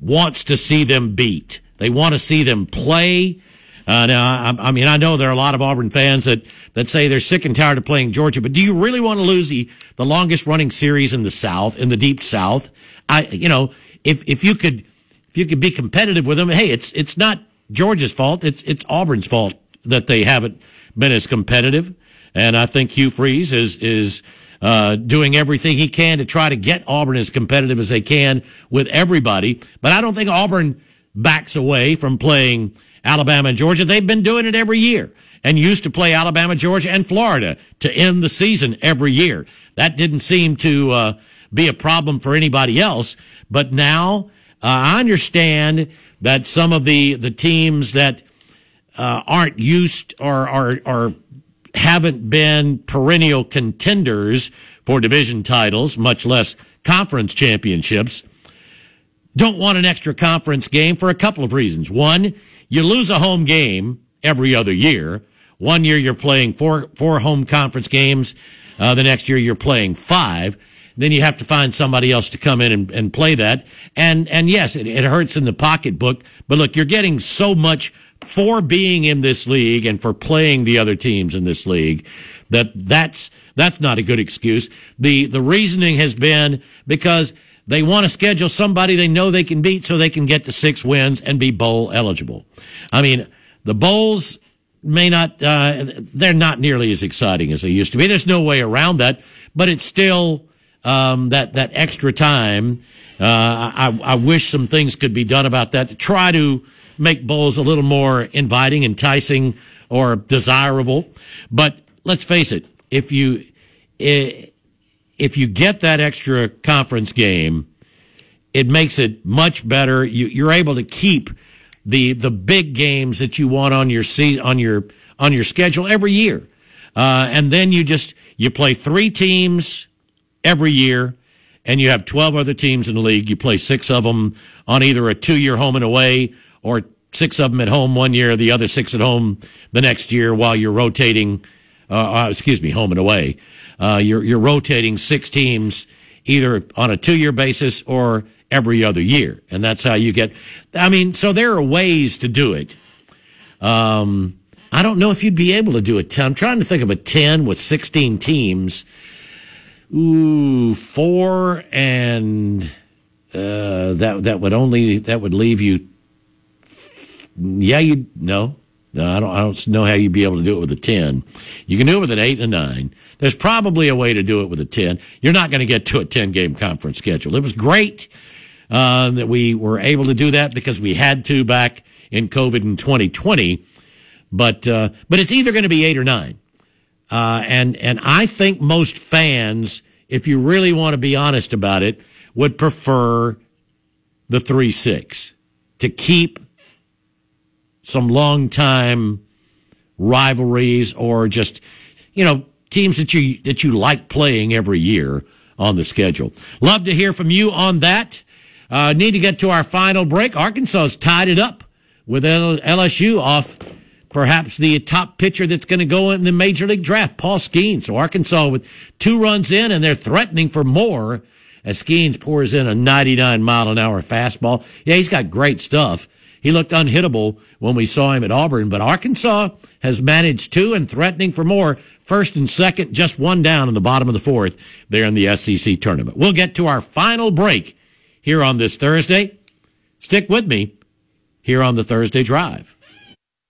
wants to see them beat. They want to see them play. Uh, now, I, I mean, I know there are a lot of Auburn fans that, that say they're sick and tired of playing Georgia, but do you really want to lose the, the longest running series in the South, in the deep South? I, you know, if, if you could, if you could be competitive with them, hey, it's, it's not Georgia's fault. It's, it's Auburn's fault that they haven't been as competitive. And I think Hugh Freeze is, is, uh, doing everything he can to try to get Auburn as competitive as they can with everybody. But I don't think Auburn backs away from playing Alabama and Georgia. They've been doing it every year and used to play Alabama, Georgia, and Florida to end the season every year. That didn't seem to uh, be a problem for anybody else. But now uh, I understand that some of the the teams that uh, aren't used or are are haven't been perennial contenders for division titles, much less conference championships, don't want an extra conference game for a couple of reasons. One, you lose a home game every other year. One year you're playing four four home conference games. Uh, the next year you're playing five. Then you have to find somebody else to come in and, and play that. And and yes, it, it hurts in the pocketbook. But look, you're getting so much for being in this league and for playing the other teams in this league that that's that's not a good excuse. The the reasoning has been because they want to schedule somebody they know they can beat so they can get to six wins and be bowl eligible. I mean, the bowls may not, uh, they're not nearly as exciting as they used to be. There's no way around that, but it's still, um, that, that extra time. Uh, I, I wish some things could be done about that to try to make bowls a little more inviting, enticing, or desirable. But let's face it, if you, if you get that extra conference game, it makes it much better. You, are able to keep the the big games that you want on your season on your on your schedule every year, uh, and then you just you play three teams every year, and you have twelve other teams in the league. You play six of them on either a two year home and away or six of them at home one year, the other six at home the next year while you're rotating. Uh, uh excuse me, home and away. Uh, you're you're rotating six teams either on a two year basis or every other year. And that's how you get, I mean, so there are ways to do it. Um, I don't know if you'd be able to do a 10. I'm trying to think of a 10 with 16 teams. Ooh, four and, uh, that, that would only, that would leave you, yeah, you, no, no, I don't, I don't know how you'd be able to do it with a 10. You can do it with an 8 and a 9. There's probably a way to do it with a 10. You're not going to get to a 10 game conference schedule. It was great uh, that we were able to do that because we had to back in COVID in 2020. But uh, but it's either going to be eight or nine, uh, and and I think most fans, if you really want to be honest about it, would prefer the three six to keep some long time rivalries or just you know teams that you that you like playing every year on the schedule. Love to hear from you on that. Uh, need to get to our final break. Arkansas has tied it up with LSU off perhaps the top pitcher that's going to go in the major league draft, Paul Skenes. So Arkansas with two runs in and they're threatening for more as Skenes pours in a 99 mile an hour fastball. Yeah, he's got great stuff. He looked unhittable when we saw him at Auburn, but Arkansas has managed two and threatening for more. First and second, just one down in the bottom of the fourth there in the SEC tournament. We'll get to our final break here on this Thursday. Stick with me here on the Thursday Drive.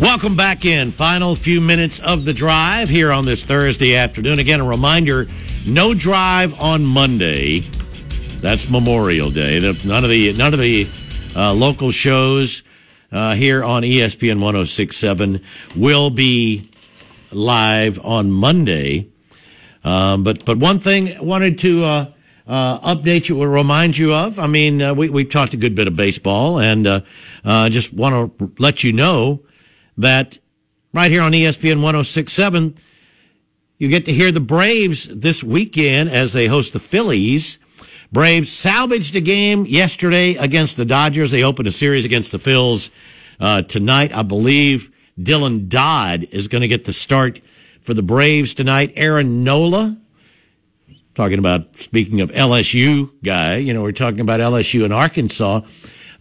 Welcome back in. Final few minutes of the drive here on this Thursday afternoon. Again, a reminder no drive on Monday. That's Memorial Day. None of the none of the uh, local shows uh, here on ESPN 1067 will be live on Monday. Um, but but one thing I wanted to uh, uh, update you, or remind you of. I mean, uh, we, we've talked a good bit of baseball, and uh, just want to let you know that right here on ESPN 1067, you get to hear the Braves this weekend as they host the Phillies. Braves salvaged a game yesterday against the Dodgers. They opened a series against the Phils uh, tonight. I believe Dylan Dodd is going to get the start for the Braves tonight. Aaron Nola, talking about speaking of LSU guy, you know, we're talking about LSU and Arkansas.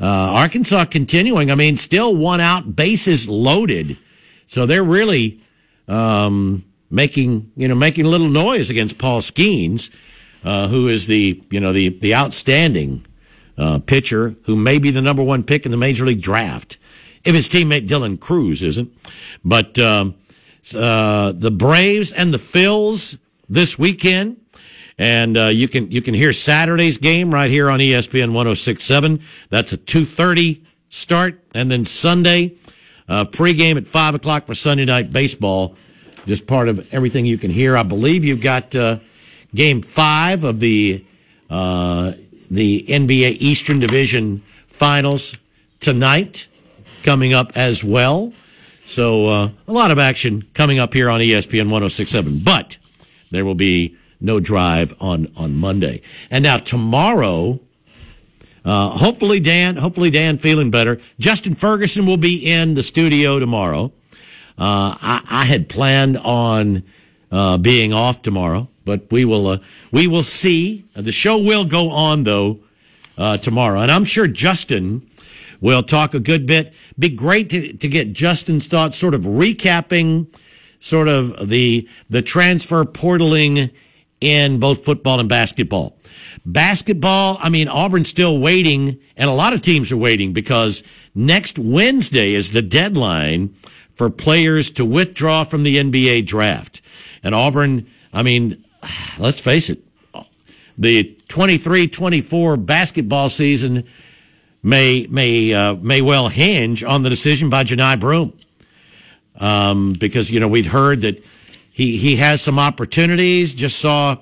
Uh, Arkansas continuing. I mean, still one out, bases loaded. So they're really um, making you know making a little noise against Paul Skenes, uh, who is the you know the the outstanding uh, pitcher who may be the number one pick in the major league draft if his teammate Dylan Crews isn't. But um, uh, the Braves and the Phils this weekend. And uh, you can you can hear Saturday's game right here on ESPN 1067. That's a 2.30 start. And then Sunday, uh, pregame at 5 o'clock for Sunday Night Baseball. Just part of everything you can hear. I believe you've got uh, game five of the uh, the NBA Eastern Division Finals tonight coming up as well. So uh, a lot of action coming up here on ESPN 1067. But there will be no drive on on Monday. And now tomorrow, uh, hopefully Dan, hopefully Dan feeling better. Justin Ferguson will be in the studio tomorrow. Uh, I, I had planned on uh, being off tomorrow, but we will uh, we will see. The show will go on though uh, tomorrow, and I'm sure Justin will talk a good bit. Be great to, to get Justin's thoughts, sort of recapping, sort of the the transfer portaling in both football and basketball. Basketball, I mean, Auburn's still waiting, and a lot of teams are waiting because next Wednesday is the deadline for players to withdraw from the NBA draft. And Auburn, I mean, let's face it, the 23-24 basketball season may may uh, may well hinge on the decision by Johni Broome. Um, because you know we'd heard that he he has some opportunities. Just saw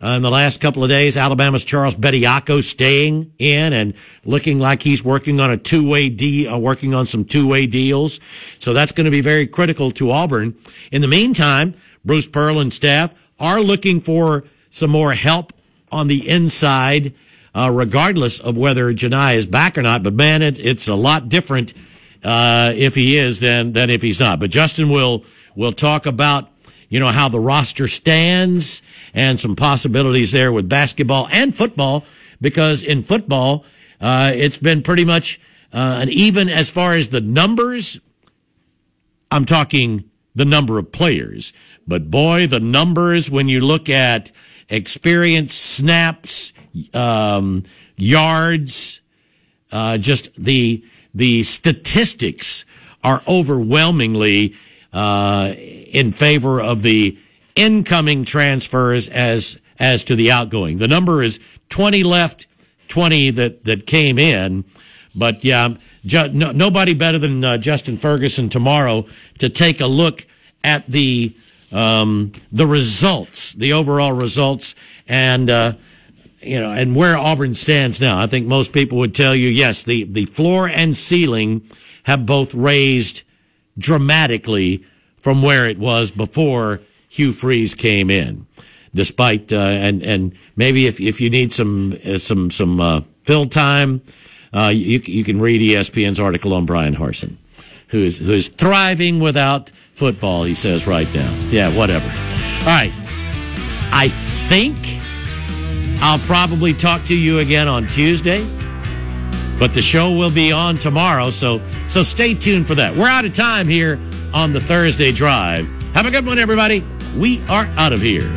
uh, in the last couple of days Alabama's Charles Bediako staying in and looking like he's working on a two way deal, uh, working on some two way deals. So that's going to be very critical to Auburn. In the meantime, Bruce Pearl and staff are looking for some more help on the inside uh, regardless of whether Johni is back or not. But man, it, it's a lot different uh, if he is than than if he's not. But Justin will will talk about you know how the roster stands and some possibilities there with basketball and football because in football uh, it's been pretty much uh, an even as far as the numbers. I'm talking the number of players, but boy, the numbers when you look at experience, snaps, um, yards, uh, just the the statistics are overwhelmingly uh, in favor of the incoming transfers as as to the outgoing. The number is twenty left, twenty that that came in. But yeah, ju- no, nobody better than uh, Justin Ferguson tomorrow to take a look at the um, the results, the overall results, and uh, you know, and where Auburn stands now. I think most people would tell you, yes, the the floor and ceiling have both raised dramatically from where it was before Hugh Freeze came in. Despite uh, and and maybe if if you need some uh, some some uh, fill time, uh, you you can read ESPN's article on Bryan Harsin, who is who is thriving without football. He says right now. Yeah, whatever. All right. I think I'll probably talk to you again on Tuesday, but the show will be on tomorrow. So so stay tuned for that. We're out of time here on the Thursday drive. Have a good one, everybody. We are out of here.